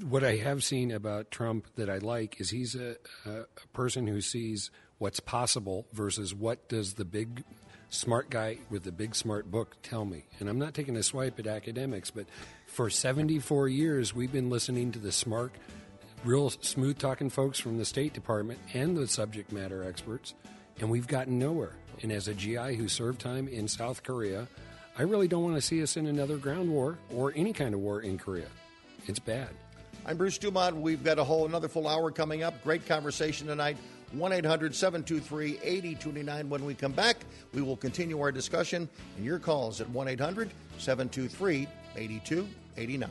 what I have seen about Trump that I like is he's a, a, a person who sees what's possible versus what does the big smart guy with the big smart book tell me. And I'm not taking a swipe at academics, but for 74 years we've been listening to the smart, real smooth talking folks from the State Department and the subject matter experts, and we've gotten nowhere. And as a GI who served time in South Korea, I really don't want to see us in another ground war or any kind of war in Korea. It's bad.
I'm Bruce Dumont. We've got a whole another full hour coming up. Great conversation tonight. 1 800 723 8029. When we come back, we will continue our discussion and your calls at 1 800 723 8289.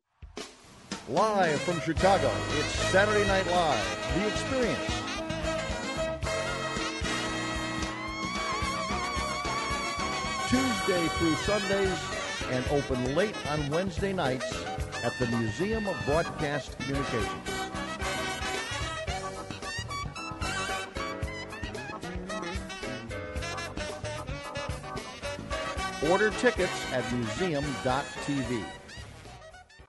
Live from Chicago, it's Saturday Night Live, The Experience. Tuesday through Sundays and open late on Wednesday nights at the Museum of Broadcast Communications. Order tickets at museum.tv.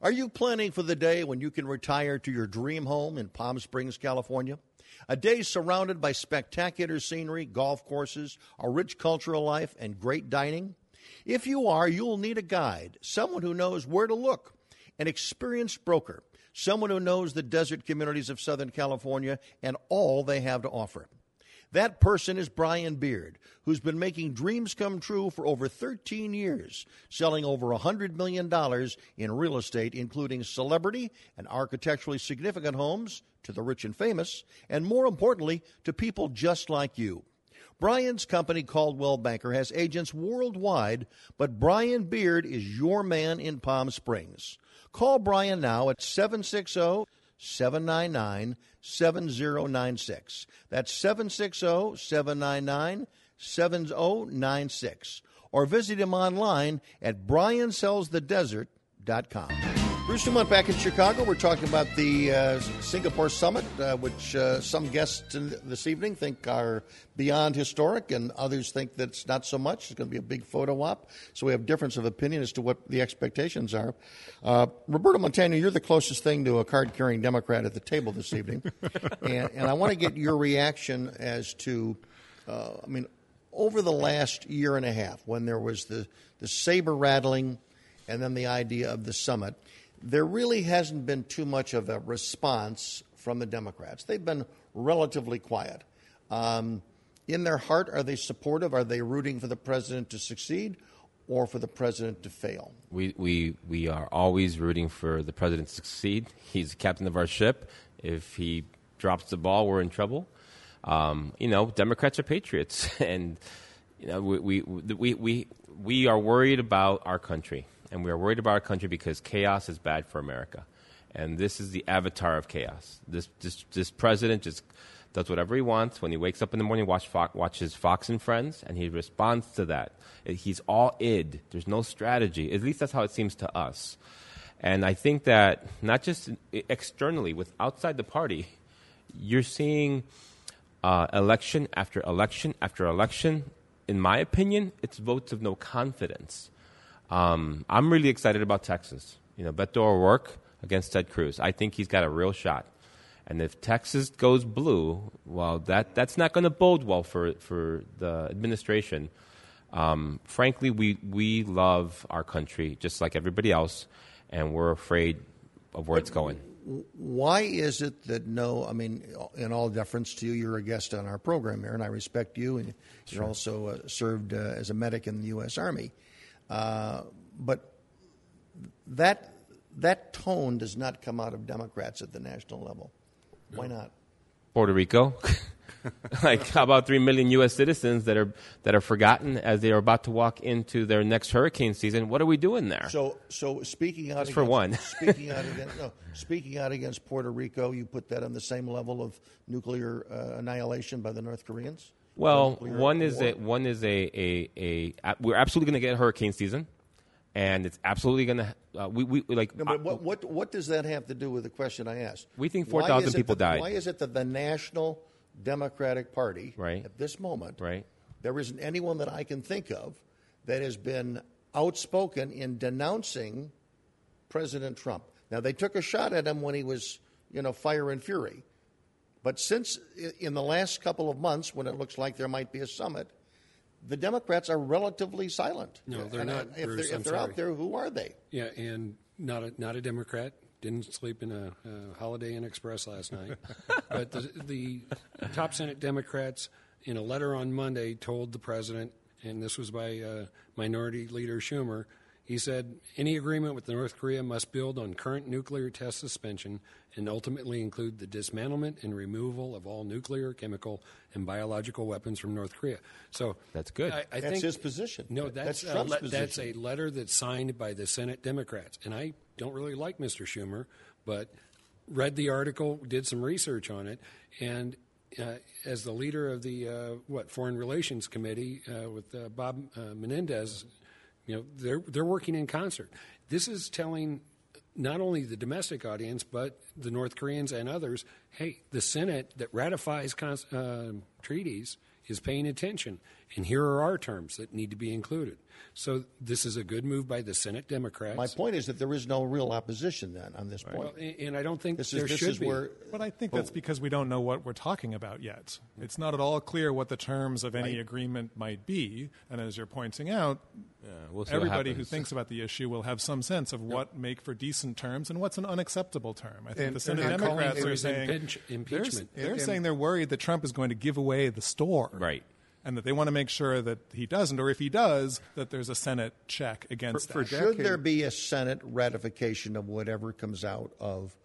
Are you planning for the day when you can retire to your dream home in Palm Springs, California? A day surrounded by spectacular scenery, golf courses, a rich cultural life, and great dining? If you are, you'll need a guide, someone who knows where to look, an experienced broker, someone who knows the desert communities of Southern California and all they have to offer. That person is Brian Beard, who's been making dreams come true for over 13 years, selling over $100 million in real estate, including celebrity and architecturally significant homes to the rich and famous, and more importantly, to people just like you. Brian's company, Coldwell Banker, has agents worldwide, but Brian Beard is your man in Palm Springs. Call Brian now at 760 799 7096. That's 760 799 7096. Or visit him online at briansellsthedesert.com. Bruce Dumont back in Chicago. We're talking about the uh, Singapore Summit, uh, which uh, some guests this evening think are beyond historic, and others think that it's not so much. It's going to be a big photo op. So we have difference of opinion as to what the expectations are. Uh, Roberto Montano, you're the closest thing to a card carrying Democrat at the table this evening. and, and, I want to get your reaction as to, uh, I mean, over the last year and a half, when there was the, the saber rattling and then the idea of the summit there really hasn't been too much of a response from the Democrats. They've been relatively quiet. Um, in their heart, are they supportive? Are they rooting for the president to succeed or for the president to fail?
We, we, we are always rooting for the president to succeed. He's the captain of our ship. If he drops the ball, we're in trouble. Um, you know, Democrats are patriots, and you know, we, we, we, we, we are worried about our country, and we are worried about our country because chaos is bad for America, and this is the avatar of chaos. This, this, this president just does whatever he wants when he wakes up in the morning, watch Fox, watches Fox and Friends, and he responds to that. He's all id. There's no strategy. At least that's how it seems to us. And I think that not just externally, with outside the party, you're seeing uh, election after election after election. In my opinion, it's votes of no confidence. Um, I'm really excited about Texas. You know, Beto O'Rourke against Ted Cruz. I think he's got a real shot. And if Texas goes blue, well, that, that's not going to bode well for, for the administration. Um, frankly, we, we love our country just like everybody else, and we're afraid of where it's going.
Why is it that no, I mean, in all deference to you, you're a guest on our program here, and I respect you, and you're also uh, served uh, as a medic in the U.S. Army. Uh, but that, that tone does not come out of Democrats at the national level. Why not?
Puerto Rico. like how about three million U.S. citizens that are that are forgotten as they are about to walk into their next hurricane season? What are we doing there?
So, so speaking out
Just
against,
for one,
speaking out against no, speaking out against Puerto Rico, you put that on the same level of nuclear uh, annihilation by the North Koreans.
Well, one is a one is a, a, a we're absolutely going to get hurricane season and it's absolutely going to. Uh, we, we like.
No, but what, what what does that have to do with the question I asked?
We think four thousand people died.
Why is it that the National Democratic Party,
right.
at this moment,
right.
there isn't anyone that I can think of that has been outspoken in denouncing President Trump? Now they took a shot at him when he was, you know, fire and fury, but since in the last couple of months, when it looks like there might be a summit the Democrats are relatively silent.
No, they're
and
not.
If
Bruce,
they're, if they're out there, who are they?
Yeah, and not a not a Democrat. Didn't sleep in a, a Holiday Inn Express last night. but the, the top Senate Democrats, in a letter on Monday, told the president, and this was by uh, Minority Leader Schumer, he said any agreement with North Korea must build on current nuclear test suspension and ultimately include the dismantlement and removal of all nuclear, chemical, and biological weapons from North Korea. So
that's good.
I, I
that's
think,
his position.
No, that's
that's,
a, that's a letter that's signed by the Senate Democrats, and I don't really like Mr. Schumer, but read the article, did some research on it, and uh, as the leader of the uh, what Foreign Relations Committee uh, with uh, Bob uh, Menendez you know, they're they're working in concert. This is telling not only the domestic audience but the North Koreans and others, hey, the Senate that ratifies uh, treaties is paying attention, and here are our terms that need to be included. So this is a good move by the Senate Democrats.
My point is that there is no real opposition then on this point. Well,
and I don't think
this
there
is, this
should
is
be.
Where,
but I think that's oh. because we don't know what we're talking about yet. It's not at all clear what the terms of any right. agreement might be. And as you're pointing out,
yeah, we'll
everybody who thinks about the issue will have some sense of what make for decent terms and what's an unacceptable term. I think
and,
the Senate Democrats are saying
impeach, impeachment.
They're, they're and, saying they're worried that Trump is going to give away the store.
Right
and that they want to make sure that he doesn't, or if he does, that there's a Senate check against
for,
that.
For Should there be a Senate ratification of whatever comes out of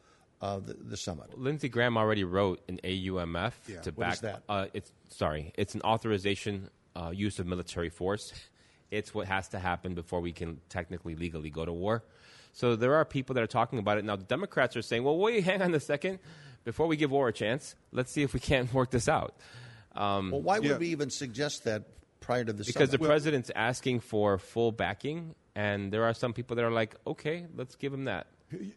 uh, the, the, summit?
Lindsey Graham already wrote an AUMF
yeah.
to
what
back.
Is that?
Uh, it's sorry, it's an authorization uh, use of military force. It's what has to happen before we can technically legally go to war. So there are people that are talking about it now. The Democrats are saying, "Well, wait, hang on a second, before we give war a chance, let's see if we can't work this out."
Um, well, why would yeah. we even suggest that prior to the
because
summit?
the president's asking for full backing, and there are some people that are like, okay, let's give him that.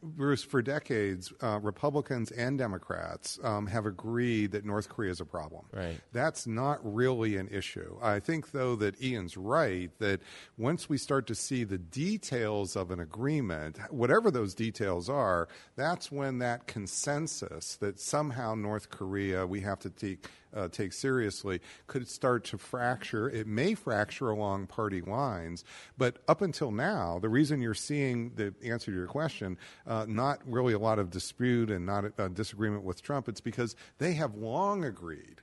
Bruce, for decades, uh, Republicans and Democrats um, have agreed that North Korea is a problem.
Right.
That's not really an issue. I think, though, that Ian's right that once we start to see the details of an agreement, whatever those details are, that's when that consensus that somehow North Korea, we have to take uh, take seriously could start to fracture. It may fracture along party lines, but up until now, the reason you're seeing the answer to your question, uh, not really a lot of dispute and not a, a disagreement with Trump, it's because they have long agreed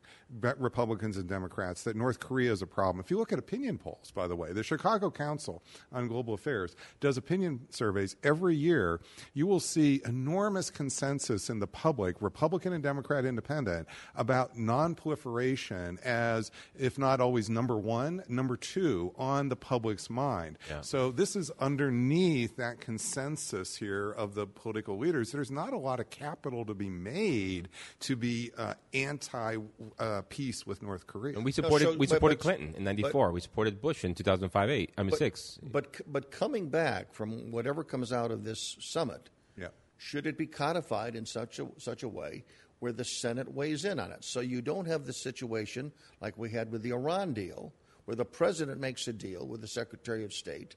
Republicans and Democrats that North Korea is a problem. If you look at opinion polls, by the way, the Chicago Council on Global Affairs does opinion surveys every year. You will see enormous consensus in the public, Republican and Democrat independent, about nonproliferation as, if not always number one, number two on the public's mind. Yeah. So this is underneath that consensus here of the political leaders. There's not a lot of capital to be made to be uh, anti. Uh, uh, peace with North Korea.
And we supported no, so, we supported but, Clinton in '94. We supported Bush in 2005, eight. I mean
but,
six.
But but coming back from whatever comes out of this summit,
yeah.
should it be codified in such a such a way where the Senate weighs in on it, so you don't have the situation like we had with the Iran deal, where the president makes a deal with the Secretary of State,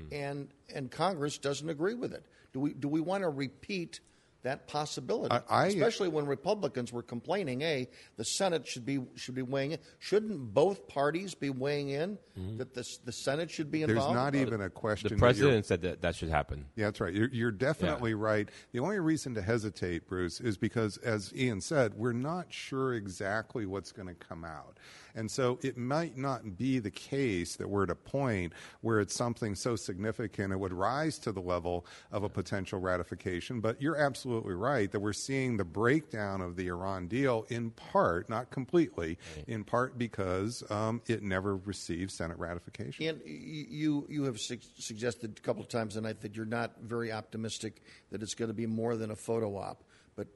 mm-hmm. and and Congress doesn't agree with it. Do we do we want to repeat? That possibility, I, I, especially when Republicans were complaining, "Hey, the Senate should be should be weighing in." Shouldn't both parties be weighing in mm-hmm. that the the Senate should be involved?
There's not even a question.
The president said that that should happen.
Yeah, that's right. You're, you're definitely yeah. right. The only reason to hesitate, Bruce, is because, as Ian said, we're not sure exactly what's going to come out. And so it might not be the case that we're at a point where it's something so significant it would rise to the level of a potential ratification. But you're absolutely right that we're seeing the breakdown of the Iran deal in part, not completely, in part because um, it never received Senate ratification.
And you, you have su- suggested a couple of times tonight that you're not very optimistic that it's going to be more than a photo op. But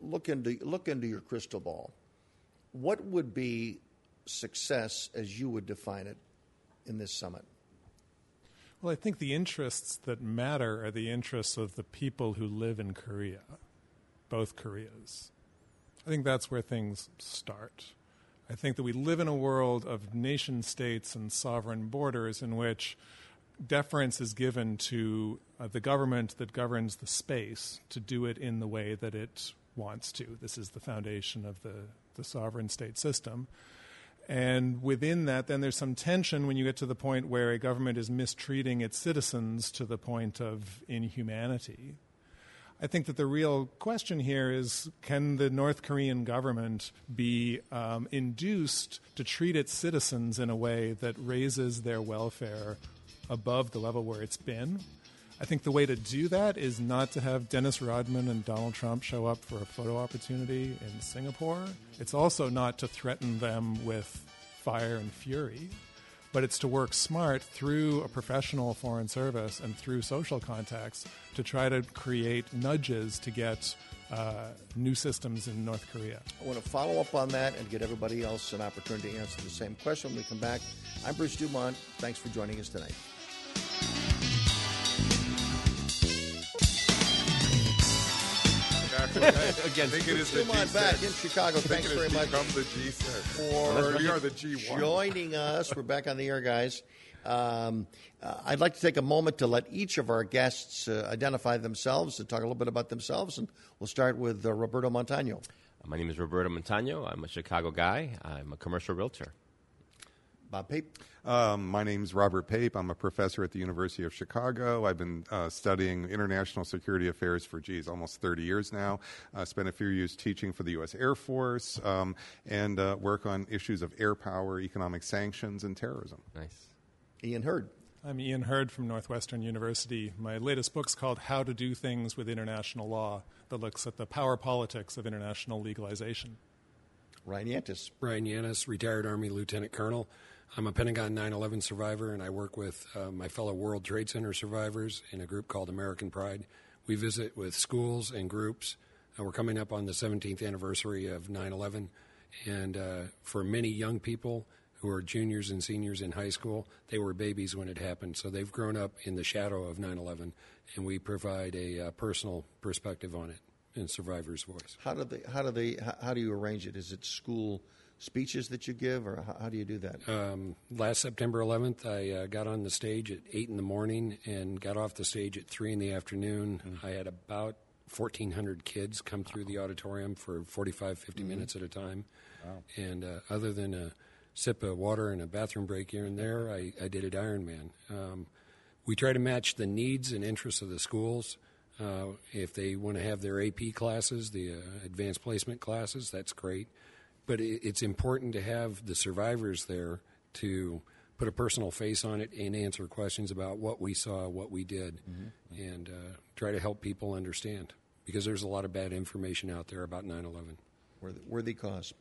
look into, look into your crystal ball. What would be success as you would define it in this summit?
Well, I think the interests that matter are the interests of the people who live in Korea, both Koreas. I think that's where things start. I think that we live in a world of nation states and sovereign borders in which deference is given to uh, the government that governs the space to do it in the way that it wants to. This is the foundation of the, the sovereign state system. And within that, then there's some tension when you get to the point where a government is mistreating its citizens to the point of inhumanity. I think that the real question here is can the North Korean government be um, induced to treat its citizens in a way that raises their welfare above the level where it's been? I think the way to do that is not to have Dennis Rodman and Donald Trump show up for a photo opportunity in Singapore. It's also not to threaten them with fire and fury, but it's to work smart through a professional foreign service and through social contacts to try to create nudges to get uh, new systems in North Korea.
I want to follow up on that and get everybody else an opportunity to answer the same question when we come back. I'm Bruce Dumont. Thanks for joining us tonight.
Again, I think it is the
G6. back in Chicago. Thanks very much
the G6.
for
we are the G1.
joining us. We're back on the air, guys. Um, uh, I'd like to take a moment to let each of our guests uh, identify themselves and talk a little bit about themselves. And we'll start with uh, Roberto Montano.
My name is Roberto Montano. I'm a Chicago guy. I'm a commercial realtor.
Bob Pape.
Um, my name is Robert Pape. I'm a professor at the University of Chicago. I've been uh, studying international security affairs for, geez, almost 30 years now. I uh, spent a few years teaching for the U.S. Air Force um, and uh, work on issues of air power, economic sanctions, and terrorism.
Nice.
Ian Hurd.
I'm Ian Hurd from Northwestern University. My latest book's called How to Do Things with International Law, that looks at the power politics of international legalization.
Ryan Yantis.
Ryan Yantis, retired Army Lieutenant Colonel. I'm a Pentagon 9 11 survivor, and I work with uh, my fellow World Trade Center survivors in a group called American Pride. We visit with schools and groups. We're coming up on the 17th anniversary of 9 11, and uh, for many young people who are juniors and seniors in high school, they were babies when it happened. So they've grown up in the shadow of 9 11, and we provide a uh, personal perspective on it in survivor's voice.
How do they? How do they? How do you arrange it? Is it school? Speeches that you give, or how, how do you do that?
Um, last September 11th, I uh, got on the stage at 8 in the morning and got off the stage at 3 in the afternoon. Mm-hmm. I had about 1,400 kids come through the auditorium for 45, 50
Mm-hmm.
minutes at a time. Wow. And uh, other than a sip of water and a bathroom break here and there, I, I did it Ironman. Um, we try to match the needs and interests of the schools. Uh, if they want to have their AP classes, the uh, advanced placement classes, that's great. But it, it's important to have the survivors there to put a personal face on it and answer questions about what we saw, what we did, and uh, try to help people understand. Because there's a lot of bad information out there about 9 11.
Worthy, worthy cause.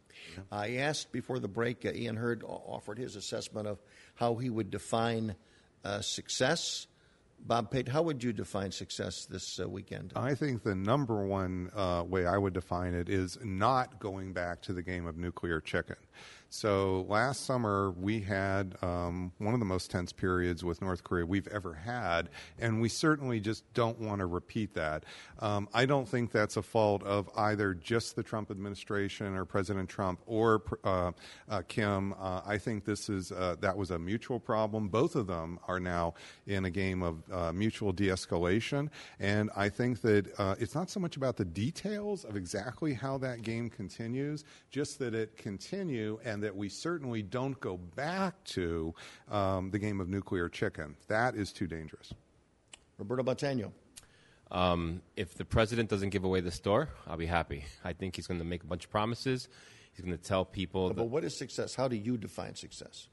I asked before the break, uh, Ian Hurd offered his assessment of how he would define uh, success. Bob Pape, how would you define success this uh, weekend?
I think the number one uh, way I would define it is not going back to the game of nuclear chicken. So last summer we had um, one of the most tense periods with North Korea we've ever had, and we certainly just don't want to repeat that. Um, I don't think that's a fault of either just the Trump administration or President Trump or uh, uh, Kim. Uh, I think this is uh, that was a mutual problem. Both of them are now in a game of uh, mutual de-escalation, and I think that uh, it's not so much about the details of exactly how that game continues, just that it continue and that we certainly don't go back to um, the game of nuclear chicken. That is too dangerous.
Roberto Montano.
Um, if the president doesn't give away the store, I'll be happy. I think he's going to make a bunch of promises. He's going to tell people
But
that
what is success? How do you define success?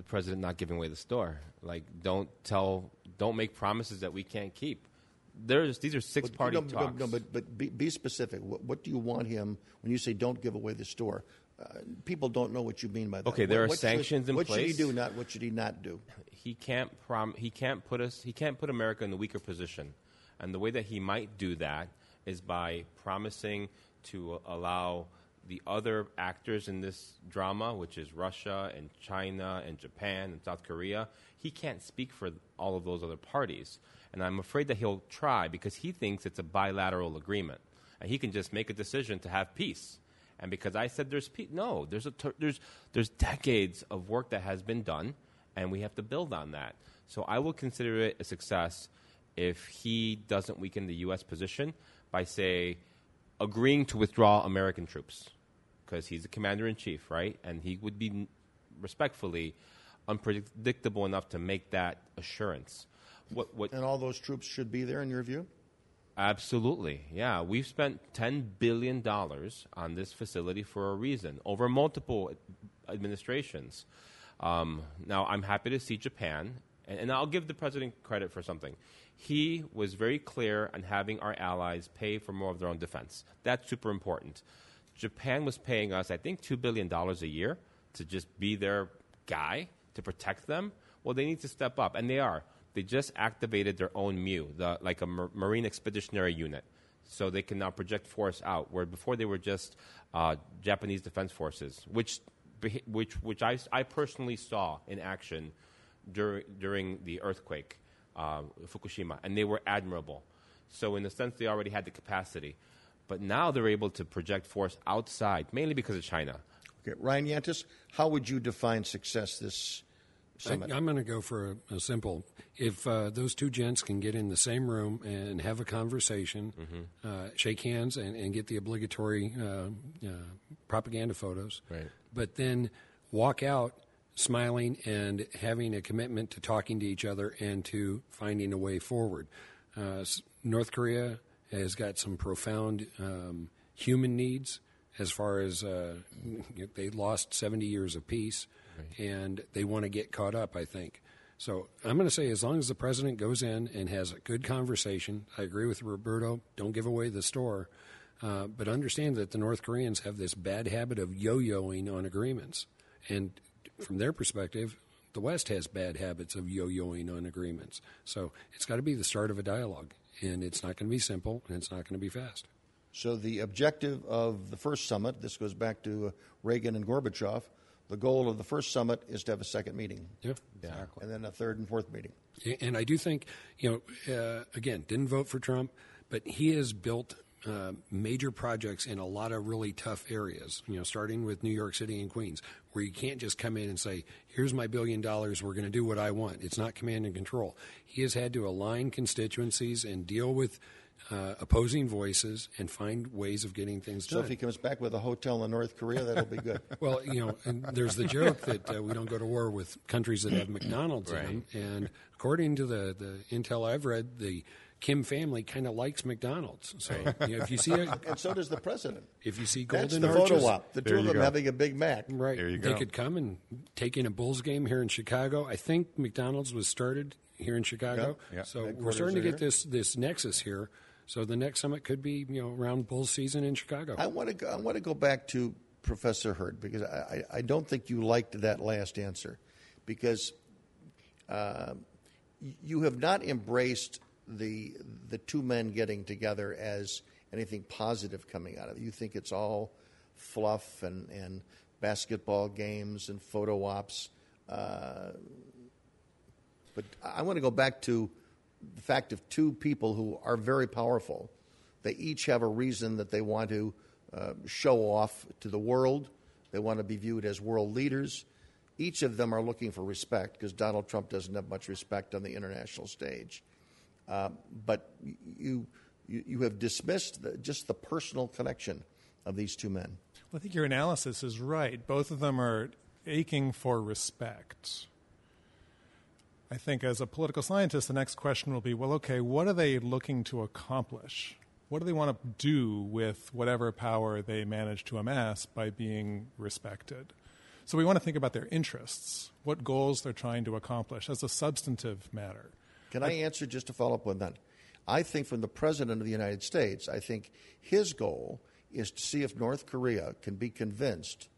the president not giving away the store. Like, don't tell, don't make promises that we can't keep. There's these are six party
no, no,
talks.
No, but, but be, be specific. What, what do you want him when you say don't give away the store? Uh, people don't know what you mean by that.
Okay, there
What-
are
what should-
sanctions in
what
place.
should he do? Not what should he not do?
he can't prom- he can't put us he can't put America in the weaker position. And the way that he might do that is by promising to allow the other actors in this drama, which is Russia and China and Japan and South Korea, he can't speak for all of those other parties. And I'm afraid that he'll try because he thinks it's a bilateral agreement. And he can just make a decision to have peace. And because I said there's peace, no, there's, a ter- there's, there's decades of work that has been done, and we have to build on that. So I will consider it a success if he doesn't weaken the U.S. position by, say, agreeing to withdraw American troops, because he's the commander in chief, right? And he would be, respectfully, unpredictable enough to make that assurance. What, what,
And all those troops should be there, in your view?
Absolutely. Yeah. We've spent $10 billion on this facility for a reason, over multiple administrations. Um, now, I'm happy to see Japan, and, and I'll give the president credit for something. He was very clear on having our allies pay for more of their own defense. That's super important. Japan was paying us, I think, $2 billion a year to just be their guy to protect them. Well, they need to step up, and they are. They just activated their own MU, the, like a mar- Marine Expeditionary Unit, so they can now project force out, where before they were just uh, Japanese Defense Forces, which, which, which I, I personally saw in action dur- during the earthquake, uh, Fukushima, and they were admirable. So, in a sense, they already had the capacity. But now they're able to project force outside, mainly because of China.
Okay, Ryan Yantis, how would you define success this summit?
I, am going to go for a, a simple. If uh, those two gents can get in the same room and have a conversation, uh, shake hands, and, and get the obligatory uh, uh, propaganda photos,
Right.
but then walk out smiling and having a commitment to talking to each other and to finding a way forward. Uh, North Korea has got some profound um, human needs as far as uh, they lost 70 years of peace and they want to get caught up, I think. So I'm going to say as long as the president goes in and has a good conversation, I agree with Roberto, don't give away the store. Uh, but understand that the North Koreans have this bad habit of yo-yoing on agreements, and from their perspective, the West has bad habits of yo-yoing on agreements. So it's got to be the start of a dialogue, and it's not going to be simple, and it's not going to be fast.
So the objective of the first summit, this goes back to uh, Reagan and Gorbachev, the goal of the first summit is to have a second meeting.
Yeah.
And then a third and fourth meeting.
And I do think, you know, uh, again, didn't vote for Trump, but he has built uh, major projects in a lot of really tough areas, you know, starting with New York City and Queens, where you can't just come in and say, here's my billion dollars, we're going to do what I want. It's not command and control. He has had to align constituencies and deal with uh, opposing voices and find ways of getting things
So
done.
if he comes back with a hotel in North Korea, that'll be good.
Well, you know, and there's the joke that uh, we don't go to war with countries that have McDonald's in them. And according to the, the intel I've read, the Kim family kind of likes McDonald's. So you know, if you see a,
and so does the president.
if you see golden
That's
golden
the photo
arches,
op. The two of them
go.
having a Big Mac.
right?
There you
they
go.
could come and take in a Bulls game here in Chicago. I think McDonald's was started here in Chicago.
Yeah. Yeah.
So we're starting to get
here.
this this nexus here. So the next summit could be you know around bull season in Chicago.
I want to go, I want to go back to Professor Hurd because I, I don't think you liked that last answer because uh, you have not embraced the the two men getting together as anything positive coming out of it. You think it's all fluff and, and basketball games and photo ops. Uh, but I want to go back to the fact of two people who are very powerful. They each have a reason that they want to uh, show off to the world. They want to be viewed as world leaders. Each of them are looking for respect because Donald Trump doesn't have much respect on the international stage. Uh, but you, you, you have dismissed the, just the personal connection of these two men.
Well, I think your analysis is right. Both of them are aching for respect. I think as a political scientist, the next question will be well, okay, what are they looking to accomplish? What do they want to do with whatever power they manage to amass by being respected? So we want to think about their interests, what goals they're trying to accomplish as a substantive matter.
Can I answer just to follow up on that? I think from the President of the United States, I think his goal is to see if North Korea can be convinced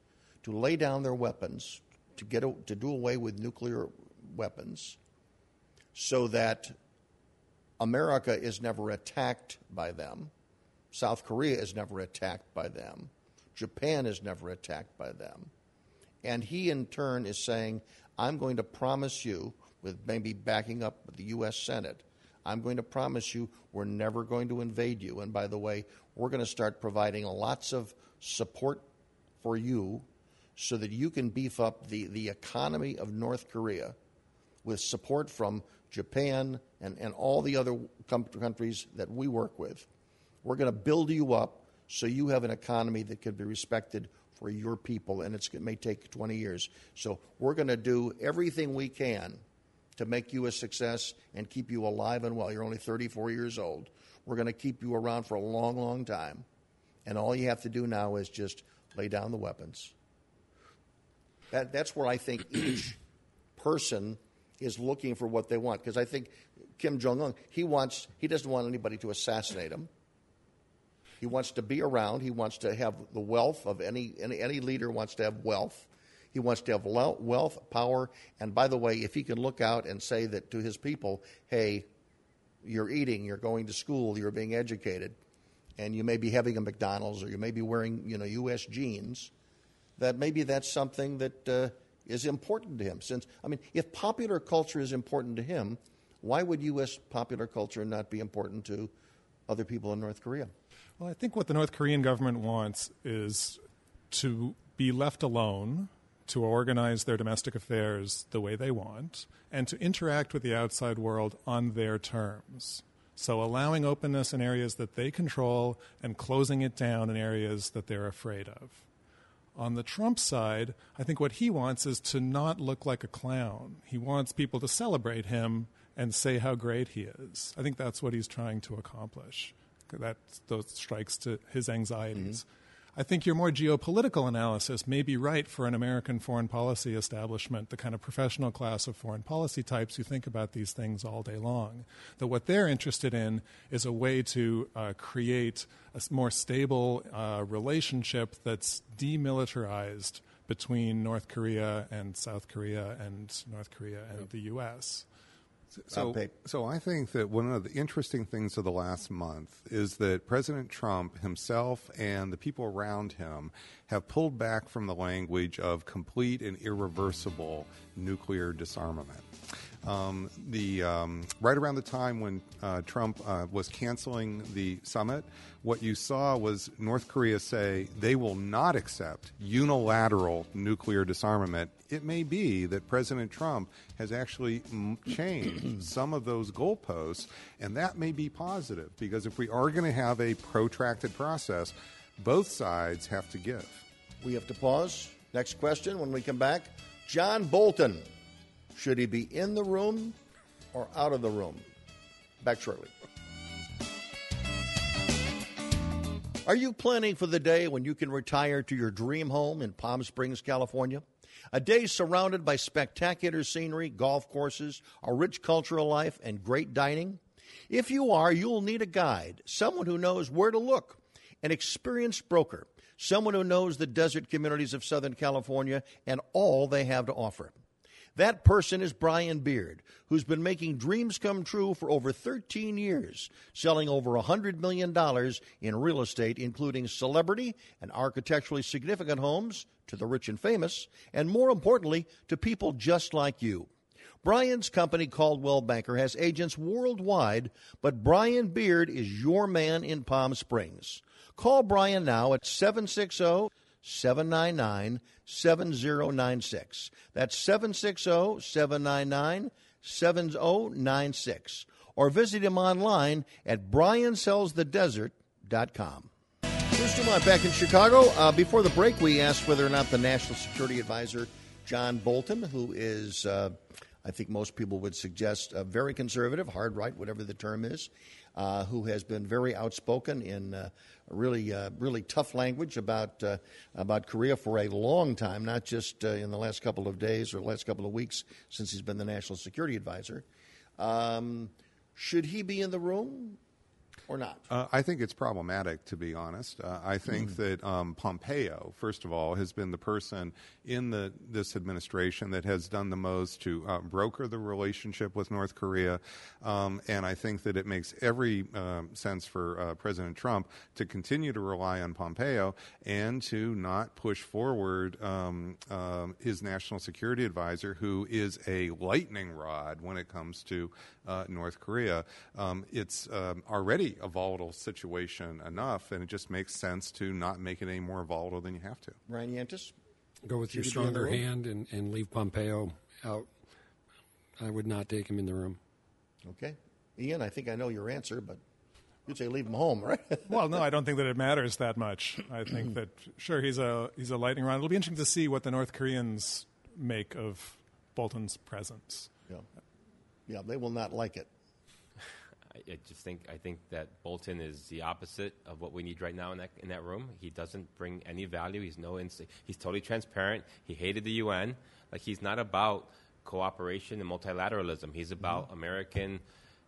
to lay down their weapons, to, get to do away with nuclear weapons, so that America is never attacked by them, South Korea is never attacked by them, Japan is never attacked by them. And he, in turn, is saying, I'm going to promise you, with maybe backing up the U.S. Senate, I'm going to promise you we're never going to invade you. And by the way, we're going to start providing lots of support for you so that you can beef up the, the economy of North Korea with support from Japan and, and all the other com- countries that we work with. We're going to build you up so you have an economy that can be respected for your people, and it may take 20 years. So we're going to do everything we can to make you a success and keep you alive and well. You're only 34 years old. We're going to keep you around for a long, long time. And all you have to do now is just lay down the weapons. That, that's where I think each person is looking for what they want. Because I think Kim Jong Un, he wants, he doesn't want anybody to assassinate him. He wants to be around. He wants to have the wealth of any, any, any leader wants to have wealth. He wants to have wealth, power, and by the way, if he can look out and say that to his people, hey, you're eating, you're going to school, you're being educated, and you may be having a McDonald's or you may be wearing, you know, U.S. jeans, that maybe that's something that uh, is important to him. Since I mean, if popular culture is important to him, why would U.S. popular culture not be important to other people in North Korea?
Well, I think what the North Korean government wants is to be left alone to organize their domestic affairs the way they want and to interact with the outside world on their terms. So, allowing openness in areas that they control and closing it down in areas that they're afraid of. On the Trump side, I think what he wants is to not look like a clown. He wants people to celebrate him and say how great he is. I think that's what he's trying to accomplish. That strikes to his anxieties. I think your more geopolitical analysis may be right for an American foreign policy establishment, the kind of professional class of foreign policy types who think about these things all day long. That what they're interested in is a way to uh, create a more stable uh, relationship that's demilitarized between North Korea and South Korea and North Korea and the U.S.
So, so I think that one of the interesting things of the last month is that President Trump himself and the people around him have pulled back from the language of complete and irreversible nuclear disarmament. Um, the um, right around the time when uh, Trump uh, was canceling the summit, what you saw was North Korea say they will not accept unilateral nuclear disarmament. It may be that President Trump has actually changed some of those goalposts, and that may be positive because if we are going to have a protracted process, both sides have to give.
We have to pause. Next question when we come back. John Bolton. Should he be in the room or out of the room? Back shortly. Are you planning for the day when you can retire to your dream home in Palm Springs, California? A day surrounded by spectacular scenery, golf courses, a rich cultural life, and great dining? If you are, you'll need a guide, someone who knows where to look, an experienced broker, someone who knows the desert communities of Southern California and all they have to offer. That person is Brian Beard, who's been making dreams come true for over 13 years, selling over $100 million in real estate, including celebrity and architecturally significant homes to the rich and famous, and more importantly, to people just like you. Brian's company, Coldwell Banker, has agents worldwide, but Brian Beard is your man in Palm Springs. Call Brian now at 760 799 7096. That's 760 799 7096. Or visit him online at briansellsthedesert.com. Bruce Dumont back in Chicago. Uh, before the break, we asked whether or not the National Security Advisor, John Bolton, who is, uh, I think most people would suggest, uh, very conservative, hard right, whatever the term is, uh, who has been very outspoken in uh, really, uh, really tough language about uh, about Korea for a long time, not just uh, in the last couple of days or the last couple of weeks since he's been the national security advisor. Um, should he be in the room? Or not?
Uh, I think it's problematic, to be honest. Uh, I think mm. that um, Pompeo, first of all, has been the person in the this administration that has done the most to uh, broker the relationship with North Korea, um, and I think that it makes every um, sense for uh, President Trump to continue to rely on Pompeo and to not push forward um, um, his national security advisor, who is a lightning rod when it comes to uh, North Korea. Um, it's already a volatile situation enough, and it just makes sense to not make it any more volatile than you have to.
Ryan Yantis?
Go with your stronger hand and, and leave Pompeo out. I would not take him in the room.
Okay. Ian, I think I know your answer, but you'd say leave him home, right?
well, no, I don't think that it matters that much. I think that sure he's a he's a lightning rod. It'll be interesting to see what the North Koreans make of Bolton's presence.
Yeah, yeah, they will not like it.
I, just think I think that Bolton is the opposite of what we need right now in that in that room. He doesn't bring any value. He's no inst- he's totally transparent. He hated the UN. Like he's not about cooperation and multilateralism. He's about mm-hmm. American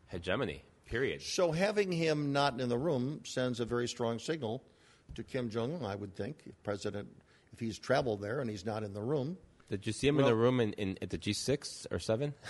hegemony. Period.
So having him not in the room sends a very strong signal to Kim Jong Un. I would think, if President, if he's traveled there and he's not in the room.
Did you see him well, in the room in, in, at the G6 or 7?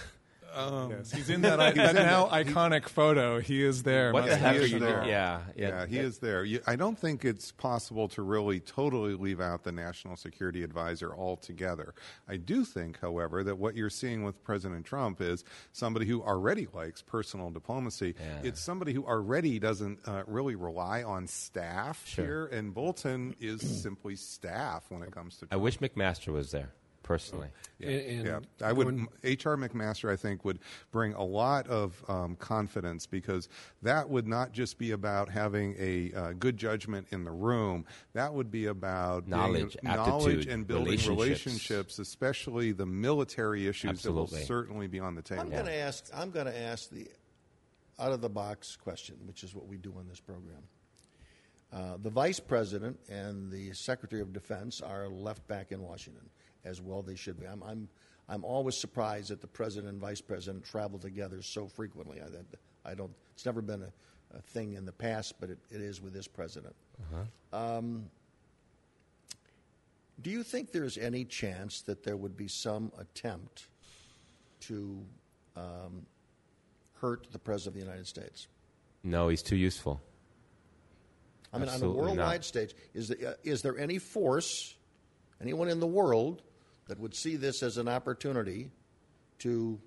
Um, yes, he's in that, that now iconic photo. He is there.
What the heck are you
there.
doing? Yeah,
yeah, yeah he is there. You, I don't think it's possible to really totally leave out the national security advisor altogether. I do think, however, that what you're seeing with President Trump is somebody who already likes personal diplomacy. Yeah. It's somebody who already doesn't uh, really rely on staff
sure.
here, and Bolton is simply staff when it comes to. Trump.
I wish McMaster was there personally.
Yeah, and, yeah. I would. H.R. McMaster, I think, would bring a lot of um, confidence because that would not just be about having a uh, good judgment in the room. That would be about
knowledge,
being, knowledge, and building relationships. relationships. especially the military issues
Absolutely.
that will certainly be on the table.
I'm going to ask. I'm going to ask the out of the box question, which is what we do on this program. Uh, the vice president and the secretary of defense are left back in Washington as well they should be. I'm, I'm, I'm always surprised that the president and vice president travel together so frequently. I, I don't. It's never been a, a thing in the past, but it, it is with this president. Uh-huh. Um, do you think there's any chance that there would be some attempt to um, hurt the president of the United States?
No, he's too useful.
I mean, Absolutely on a worldwide not. stage, is uh, is there any force, anyone in the world that would see this as an opportunity to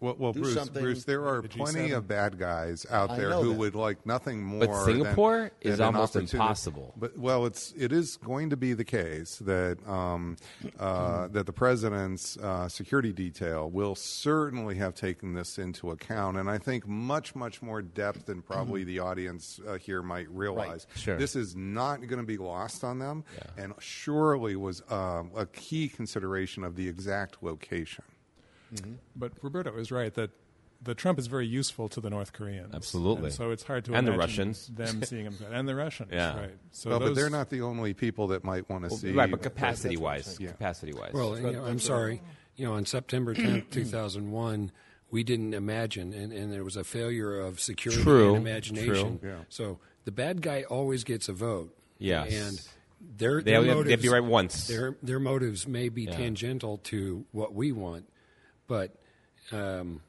Well, well Bruce,
something.
Bruce, there are
The
plenty of bad guys out there who
that.
would like nothing more.
But Singapore
than,
is
than
almost impossible.
But well, it's it is going to be the case that um, uh, that the president's uh, security detail will certainly have taken this into account, and I think much much more depth than probably the audience uh, here might realize.
Sure.
This is not going to be lost on them, and surely was um, a key consideration of the exact location. Mm-hmm.
But Roberto is right that the Trump is very useful to the North Koreans.
Absolutely.
And so it's hard to
And the Russians.
them seeing him and the Russians.
Yeah.
Right. So
well, but they're not the only people that might want to see.
right, but capacity wise,
Yeah.
capacity wise.
Well, you know, I'm sorry. You know, on September 10th, 2001, we didn't imagine, and, and there was a failure of security
True,
and imagination.
true. Yeah.
So the bad guy always gets a vote.
Yes.
And their,
They
their
only
motives,
they have to be right once.
Their, their motives may be tangential to what we want, but, um,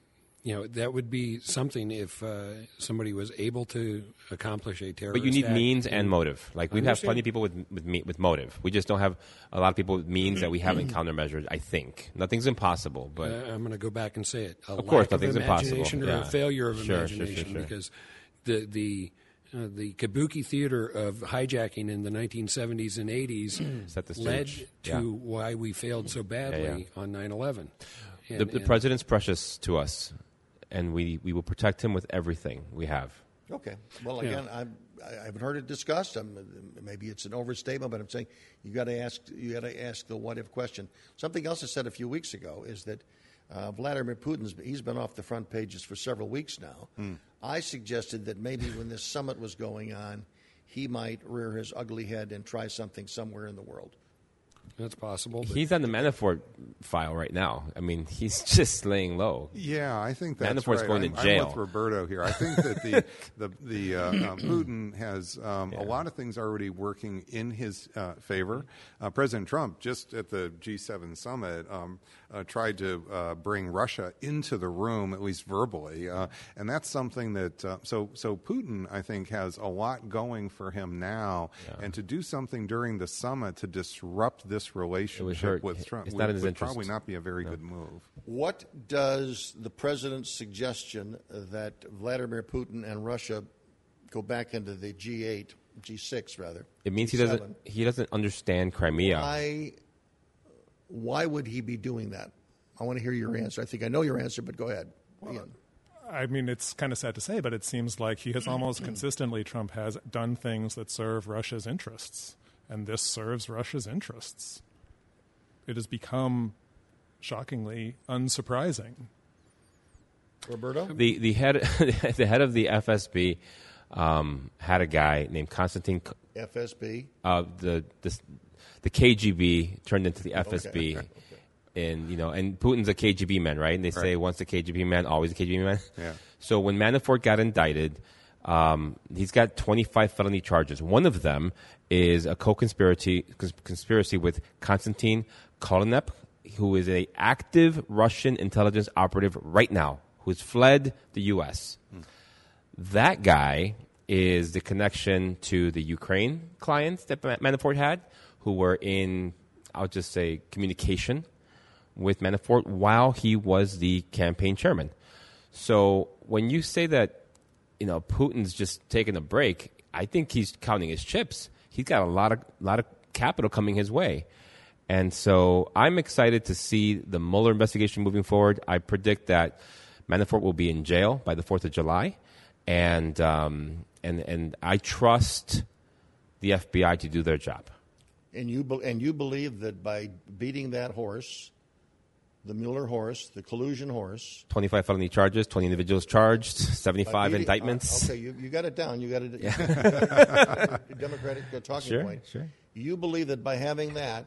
you know, that would be something if uh, somebody was able to accomplish a terrorist attack.
But you need
act.
means and motive. Like we have plenty of people with with, me, with motive. We just don't have a lot of people with means that we haven't countermeasured. I think nothing's impossible, but
Uh, I'm going to go back and say it. A
Of course,
lack of
nothing's impossible.
or
Yeah.
a failure of
Sure, sure, sure,
imagination
sure.
because the the uh, the kabuki theater of hijacking in the 1970s and 80s led to
Yeah.
why we failed so badly
Yeah,
on 9/11. And,
the, the
and-
president's precious to us, and we we will protect him with everything we have.
Okay. Well, again, I'm, I haven't heard it discussed. I'm, maybe it's an overstatement, but I'm saying you got to ask you got to ask the what if question. Something else I said a few weeks ago is that uh, Vladimir Putin's he's been off the front pages for several weeks now. I suggested that maybe when this summit was going on, he might rear his ugly head and try something somewhere in the world.
That's possible.
He's on the Manafort file right now. I mean, he's just laying low.
Yeah, I think that's
Manafort's
right.
going
I'm,
to
I'm
jail.
with Roberto here. I think that the the, the uh, um, Putin has um, a lot of things already working in his uh, favor. Uh, President Trump just at the G7 summit um, uh, tried to uh, bring Russia into the room, at least verbally, uh, and that's something that uh, so so Putin I think has a lot going for him now, and to do something during the summit to disrupt this relationship
hurt.
with Trump
It's
would,
not in his
would
interest.
probably not be a very good move.
What does the president's suggestion that Vladimir Putin and Russia go back into the G8, G6 rather?
It means he
G7,
doesn't he doesn't understand Crimea.
Why, why would he be doing that? I want to hear your answer. I think I know your answer, but go ahead. Ian.
I mean, it's kind of sad to say, but it seems like he has almost consistently, Trump has done things that serve Russia's interests. And this serves Russia's interests. It has become shockingly unsurprising.
Roberto?
the the head the head of the FSB um, had a guy named Konstantin
FSB.
uh, the, the the KGB turned into the FSB. And you know, and Putin's a KGB man, right? And they say once a KGB man, always a KGB man.
Yeah.
So when Manafort got indicted, um, he's got 25 felony charges. One of them is a co-conspiracy conspiracy with Konstantin Kilimnik, who is a active Russian intelligence operative right now, who has fled the U.S. That guy is the connection to the Ukraine clients that Manafort had, who were in, I'll just say, communication with Manafort while he was the campaign chairman. So when you say that, you know, Putin's just taking a break, I think he's counting his chips. He's got a lot of lot of capital coming his way. And so I'm excited to see the Mueller investigation moving forward. I predict that Manafort will be in jail by the 4th of July. And, um, and, and I trust the FBI to do their job.
And you, be- and you believe that by beating that horse, the Mueller horse, the collusion horse,
25 felony charges, 20 individuals charged,
by
75
beating-
indictments.
uh, okay, you, you got it down. You got it. Democratic uh, talking
Sure,
point.
sure.
You believe that by having that,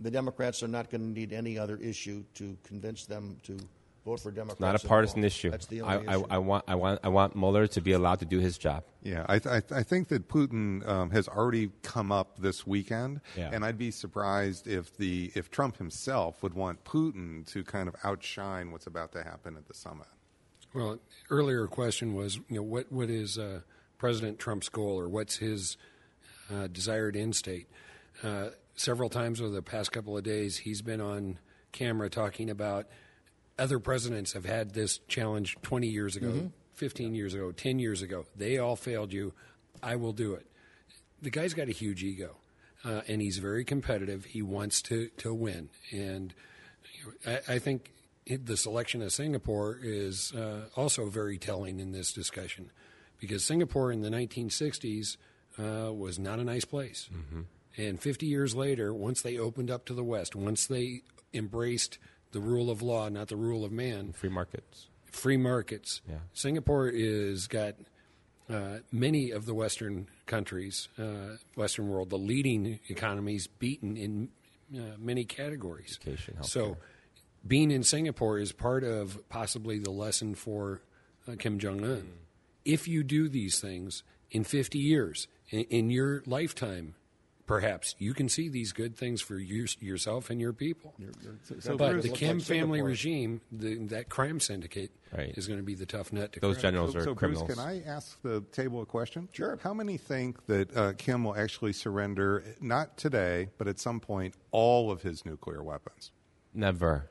the Democrats are not going to need any other issue to convince them to vote for Democrats.
Not a partisan issue.
That's the
I,
only
I,
issue.
I want, I want, I want Mueller to be allowed to do his job.
Yeah, I, th- I, th- I think that Putin um, has already come up this weekend,
Yeah.
and I'd be surprised if the if Trump himself would want Putin to kind of outshine what's about to happen at the summit.
Well, earlier question was, you know, what what is uh, President Trump's goal, or what's his uh, desired end state? Uh, several times over the past couple of days, he's been on camera talking about other presidents have had this challenge 20 years ago, 15 years ago, 10 years ago. They all failed you. I will do it. The guy's got a huge ego, uh, and he's very competitive. He wants to, to win. And you know, I, I think it- the selection of Singapore is uh, also very telling in this discussion because Singapore in the 1960s uh, was not a nice place. And 50 years later, once they opened up to the West, once they embraced the rule of law, not the rule of man,
Free markets.
free markets,
Yeah.
Singapore is got uh, many of the Western countries, uh, Western world, the leading economies beaten in uh, many categories.
Education,
so, being in Singapore is part of possibly the lesson for uh, Kim Jong Un. If you do these things in 50 years, in, in your lifetime, perhaps you can see these good things for you, yourself and your people.
So
but the Kim
like
family
Singapore.
regime, the, that crime syndicate,
Right.
is going to be the tough nut to
Those
crack.
generals
So,
are
so Bruce,
criminals.
can I ask the table a question?
Sure.
How many think that uh, Kim will actually surrender, not today, but at some point, all of his nuclear weapons?
Never.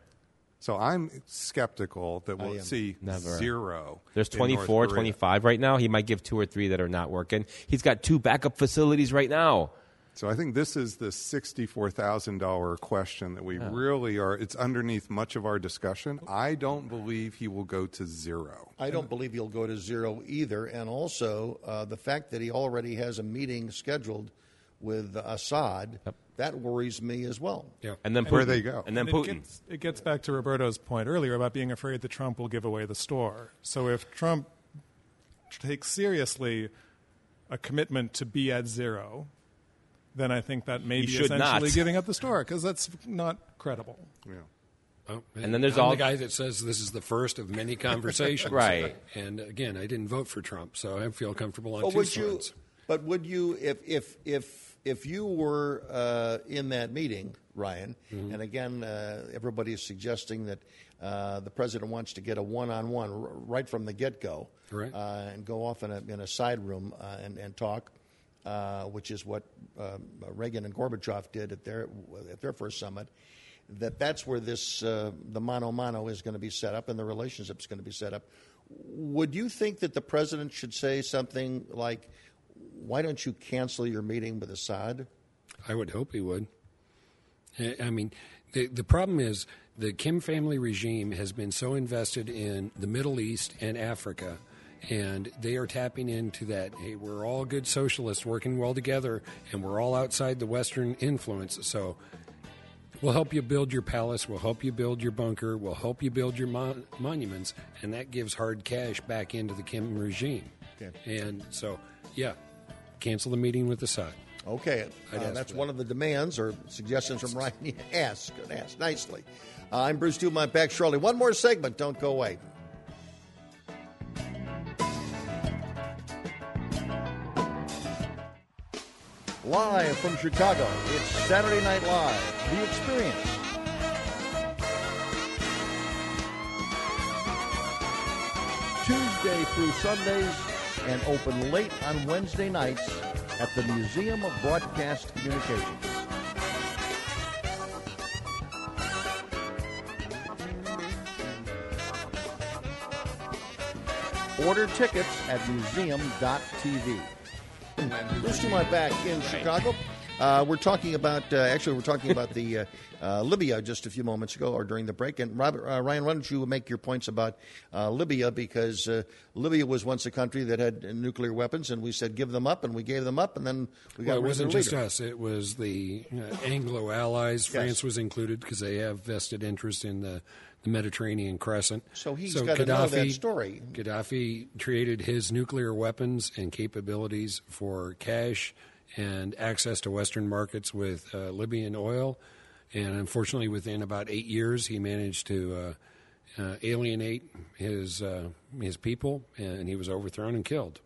So I'm skeptical that we'll see
Never.
zero.
There's
in North
24, 25 right now. He might give two or three that are not working. He's got two backup facilities right now.
So I think this is the sixty-four thousand dollar question that we really are. It's underneath much of our discussion. I don't believe he will go to zero.
I don't believe he'll go to zero either. And also, uh, the fact that he already has a meeting scheduled with Assad, that worries me as well.
Yeah.
And then Putin.
Where they go.
And then
it
Putin.
Gets, it gets back to Roberto's point earlier about being afraid that Trump will give away the store. So if Trump takes seriously a commitment to be at zero, then I think that may
He
be
should
essentially
not.
giving up the store because that's not credible.
Yeah.
Oh,
And then there's
I'm
all-
the guy that says this is the first of many conversations.
Right.
And again, I didn't vote for Trump, so I feel comfortable on
But
two
would you?
fronts.
But would you, if if if if you were uh, in that meeting, Ryan,
Mm-hmm.
and again, uh, everybody is suggesting that uh, the president wants to get a one-on-one r- right from the get-go,
Right.
uh, and go off in a in a side room uh, and and talk, uh, which is what um, Reagan and Gorbachev did at their at their first summit. That that's where this uh, the mano mano is going to be set up, and the relationship is going to be set up. Would you think that the president should say something like, "Why don't you cancel your meeting with Assad"?
I would hope he would. I I mean, the, the problem is the Kim family regime has been so invested in the Middle East and Africa, and they are tapping into that. Hey, we're all good socialists working well together, and we're all outside the Western influence. So we'll help you build your palace, we'll help you build your bunker, we'll help you build your mon- monuments, and that gives hard cash back into the Kim regime.
Okay.
And so, yeah, cancel the meeting with the Assad.
Okay, uh, that's one of the demands or suggestions from Ryan. ask, ask nicely. Uh, I'm Bruce Dumont, back shortly. One more segment. Don't go away. Live from Chicago, it's Saturday Night Live, The Experience. Tuesday through Sundays and open late on Wednesday nights at the Museum of Broadcast Communications. Order tickets at museum.tv. Bruce Dumont back in Chicago. Uh, we're talking about, uh, actually, we're talking about the uh, uh, Libya just a few moments ago or during the break. And Robert, uh, Ryan, why don't you make your points about uh, Libya? Because uh, Libya was once a country that had nuclear weapons, and we said give them up, and we gave them up, and then we got
Well, it wasn't just us. It was the uh, Anglo allies. France was included because they have vested interest in the, the Mediterranean crescent.
So he's gotta know that story.
Gaddafi created his nuclear weapons and capabilities for cash and access to Western markets with uh, Libyan oil. And unfortunately, within about eight years, he managed to uh, uh, alienate his uh, his people, and he was overthrown and killed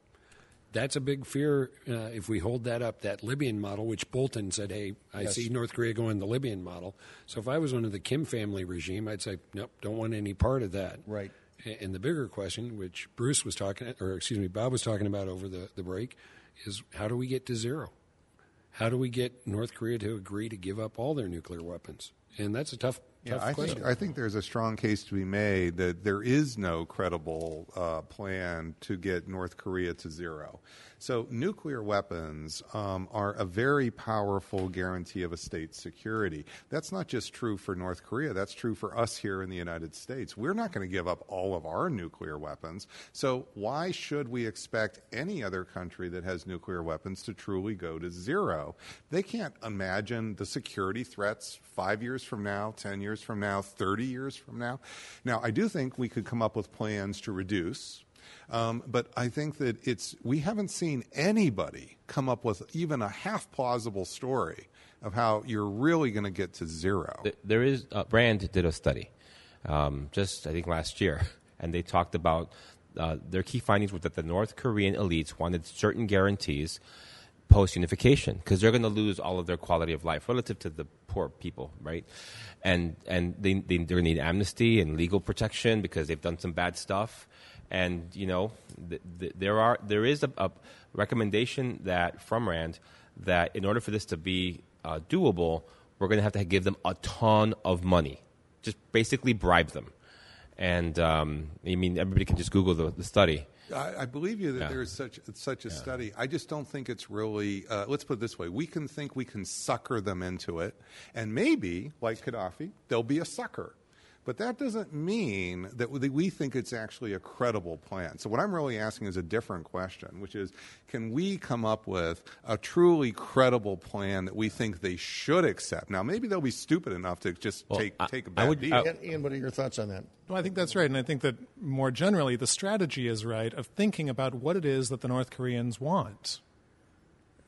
that's a big fear uh, if we hold that up, that Libyan model, which Bolton said, hey, I
Yes.
see North Korea going the Libyan model. So if I was under the Kim family regime, I'd say, nope, don't want any part of that.
Right.
And the bigger question, which Bruce was talking, or excuse me, Bob was talking about over the, the break, is how do we get to zero? How do we get North Korea to agree to give up all their nuclear weapons? And that's a tough
Yeah,
tough
I
question.
think I think there's a strong case to be made that there is no credible uh, plan to get North Korea to zero. So nuclear weapons um, are a very powerful guarantee of a state's security. That's not just true for North Korea. That's true for us here in the United States. We're not going to give up all of our nuclear weapons. So why should we expect any other country that has nuclear weapons to truly go to zero? They can't imagine the security threats five years from now, 10 years from now, 30 years from now. Now, I do think we could come up with plans to reduce. Um, but I think that it's we haven't seen anybody come up with even a half plausible story of how you're really going to get to zero.
There is uh, Rand did a study um, just I think last year, and they talked about uh, their key findings were that the North Korean elites wanted certain guarantees post unification because they're going to lose all of their quality of life relative to the poor people, right? And and they, they they're going to need amnesty and legal protection because they've done some bad stuff. And you know, th- th- there are there is a, a recommendation that from Rand that in order for this to be uh, doable, we're going to have to give them a ton of money, just basically bribe them. And um, I mean, everybody can just Google the, the study.
I, I believe you that
Yeah.
there is such such a study. I just don't think it's really. Uh, let's put it this way: we can think we can sucker them into it, and maybe, like Gaddafi, they'll be a sucker. But that doesn't mean that we we think it's actually a credible plan. So what I'm really asking is a different question, which is, can we come up with a truly credible plan that we think they should accept? Now, maybe they'll be stupid enough to just
Well,
take
I-
take a
I
bad
would-
deal.
I-
Ian, Ian, what are your thoughts on that?
Well, I think that's right. And I think that more generally, the strategy is right of thinking about what it is that the North Koreans want.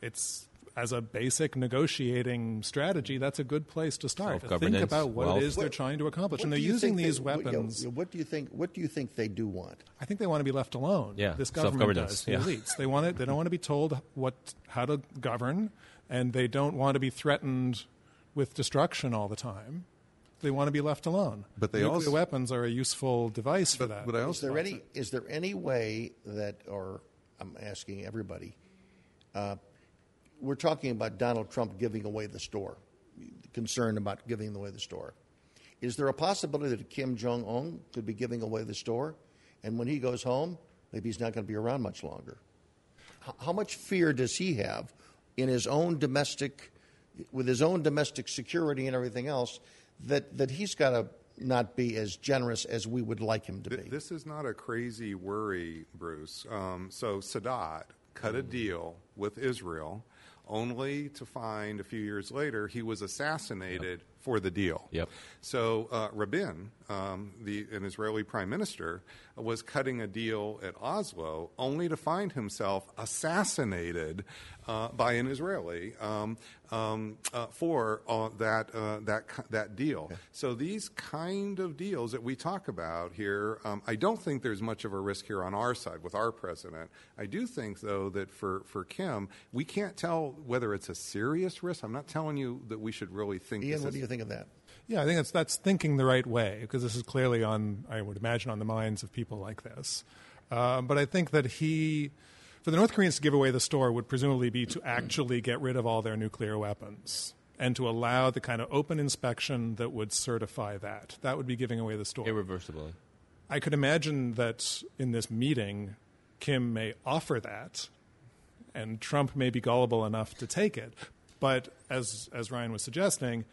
It's as a basic negotiating strategy, that's a good place to start. To think about what
wealth.
it is they're trying to accomplish.
What
and they're using these
they- what- you know,
weapons.
What do you think? What do you think they do want?
I think they want to be left alone.
Yeah,
this government does. The
yeah.
elites. They want it. They don't want to be told what how to govern, and they don't want to be threatened with destruction all the time. They want to be left alone.
But they
nuclear
also-
weapons are a useful device for that.
But I
Is there any is there any way that, or I'm asking everybody, uh, we're talking about Donald Trump giving away the store, concerned about giving away the store. Is there a possibility that Kim Jong Un could be giving away the store, and when he goes home, maybe he's not going to be around much longer? How much fear does he have in his own domestic, with his own domestic security and everything else, that that he's got to not be as generous as we would like him to be?
This is not a crazy worry, Bruce. Um, so Sadat cut a deal with Israel, only to find a few years later he was assassinated for the deal.
Yep.
So uh, Rabin, um, the an Israeli prime minister, was cutting a deal at Oslo, only to find himself assassinated uh, by an Israeli um, um, uh, for uh, that uh, that that deal. So these kind of deals that we talk about here, um, I don't think there's much of a risk here on our side with our president. I do think, though, that for for Kim, we can't tell whether it's a serious risk. I'm not telling you that we should really think.
Ian,
this
what
is-
do you think of that?
Yeah, I think that's that's thinking the right way because this is clearly on, I would imagine, on the minds of people like this. Uh, but I think that he, for the North Koreans to give away the store, would presumably be to actually get rid of all their nuclear weapons and to allow the kind of open inspection that would certify that. That would be giving away the store.
Irreversibly.
I could imagine that in this meeting, Kim may offer that, and Trump may be gullible enough to take it. But as as Ryan was suggesting,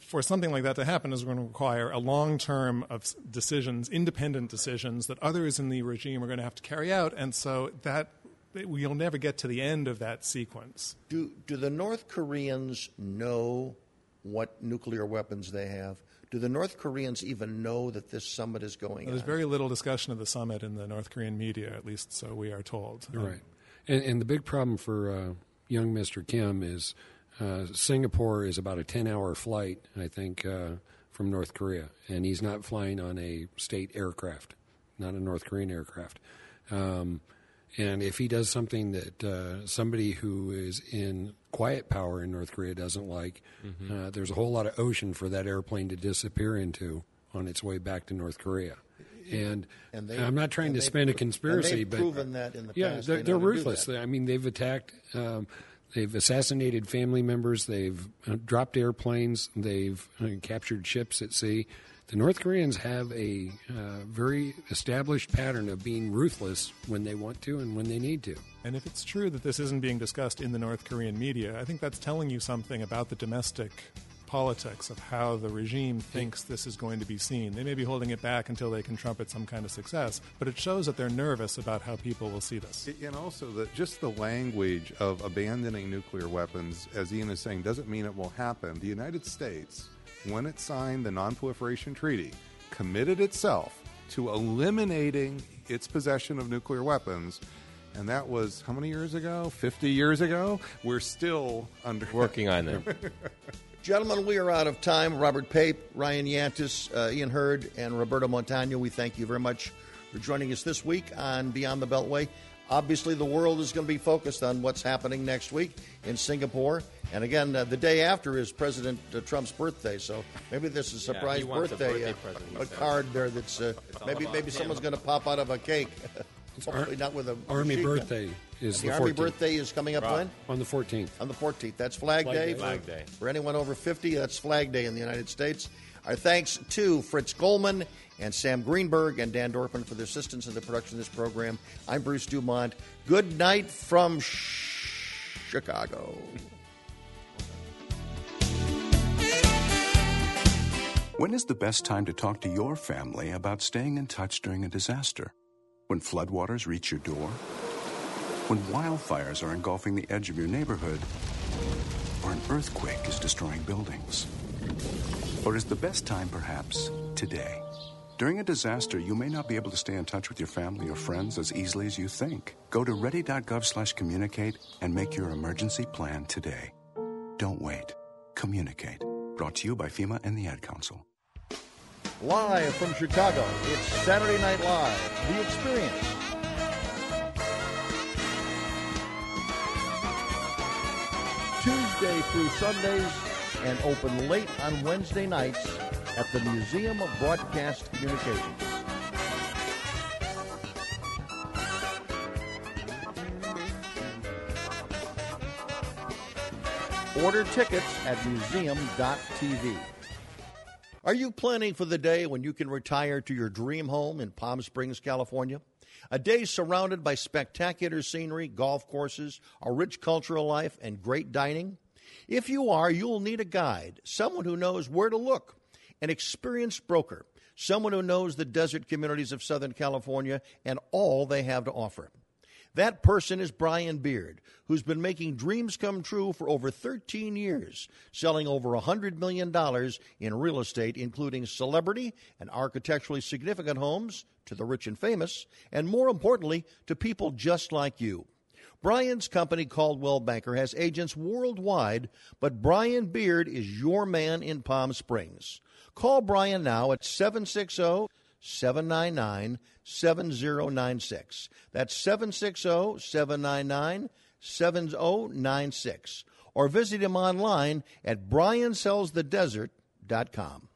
for something like that to happen is going to require a long term of decisions, independent decisions that others in the regime are going to have to carry out, and so that we'll never get to the end of that sequence.
Do do the North Koreans know what nuclear weapons they have? Do the North Koreans even know that this summit is going
There's
on?
very little discussion of the summit in the North Korean media, at least so we are told.
You're right. And, and the big problem for uh, young Mr. Kim is uh, Singapore is about a 10 hour flight, I think, uh, from North Korea. And he's not flying on a state aircraft, not a North Korean aircraft. Um, and if he does something that uh, somebody who is in quiet power in North Korea doesn't like, uh, there's a whole lot of ocean for that airplane to disappear into on its way back to North Korea. And,
And they-
I'm not trying to spin a
pro- and
conspiracy,
they've
but
proven that in the
yeah,
past
they're,
they
they're
know how to do
ruthless. I mean, they've attacked um, They've assassinated family members. They've uh, dropped airplanes. They've uh, captured ships at sea. The North Koreans have a uh, very established pattern of being ruthless when they want to and when they need to.
And if it's true that this isn't being discussed in the North Korean media, I think that's telling you something about the domestic politics of how the regime thinks this is going to be seen. They may be holding it back until they can trumpet some kind of success, but it shows that they're nervous about how people will see this.
And also that just the language of abandoning nuclear weapons, as Ian is saying, doesn't mean it will happen. The United States when it signed the Non-Proliferation Treaty, committed itself to eliminating its possession of nuclear weapons. And that was how many years ago? 50 years ago? We're still under
working on them.
Gentlemen, we are out of time. Robert Pape, Ryan Yantis, uh, Ian Hurd, and Roberto Montano, we thank you very much for joining us this week on Beyond the Beltway. Obviously, the world is going to be focused on what's happening next week in Singapore. And again, uh, the day after is President uh, Trump's birthday, so maybe this is a surprise
yeah,
birthday,
a, birthday
uh, a card there that's uh, maybe maybe someone's going to pop out of a cake. Hopefully, not with a
Army birthday
gun.
is
the,
the
Army
14th.
birthday is coming up when
on the 14th.
on the 14th. That's Flag,
Flag
Day.
Day.
For,
Flag Day.
for anyone over 50, that's Flag Day in the United States. Our thanks to Fritz Goldman and Sam Greenberg and Dan Dorfman for their assistance in the production of this program. I'm Bruce Dumont. Good night from Chicago.
When is the best time to talk to your family about staying in touch during a disaster? When floodwaters reach your door? When wildfires are engulfing the edge of your neighborhood? Or an earthquake is destroying buildings? Or is the best time perhaps today? During a disaster, you may not be able to stay in touch with your family or friends as easily as you think. Go to ready.gov slash communicate and make your emergency plan today. Don't wait. Communicate. Brought to you by FEMA and the Ad Council.
Live from Chicago, it's Saturday Night Live, The Experience. Tuesday through Sundays and open late on Wednesday nights at the Museum of Broadcast Communications. Order tickets at museum.tv. Are you planning for the day when you can retire to your dream home in Palm Springs, California? A day surrounded by spectacular scenery, golf courses, a rich cultural life, and great dining? If you are, you'll need a guide, someone who knows where to look, an experienced broker, someone who knows the desert communities of Southern California and all they have to offer. That person is Brian Beard, who's been making dreams come true for over 13 years, selling over $100 million in real estate, including celebrity and architecturally significant homes to the rich and famous, and more importantly, to people just like you. Brian's company, Coldwell Banker, has agents worldwide, but Brian Beard is your man in Palm Springs. Call Brian now at 760 799 7096. That's 760 799 7096. Or visit him online at briansellsthedesert.com.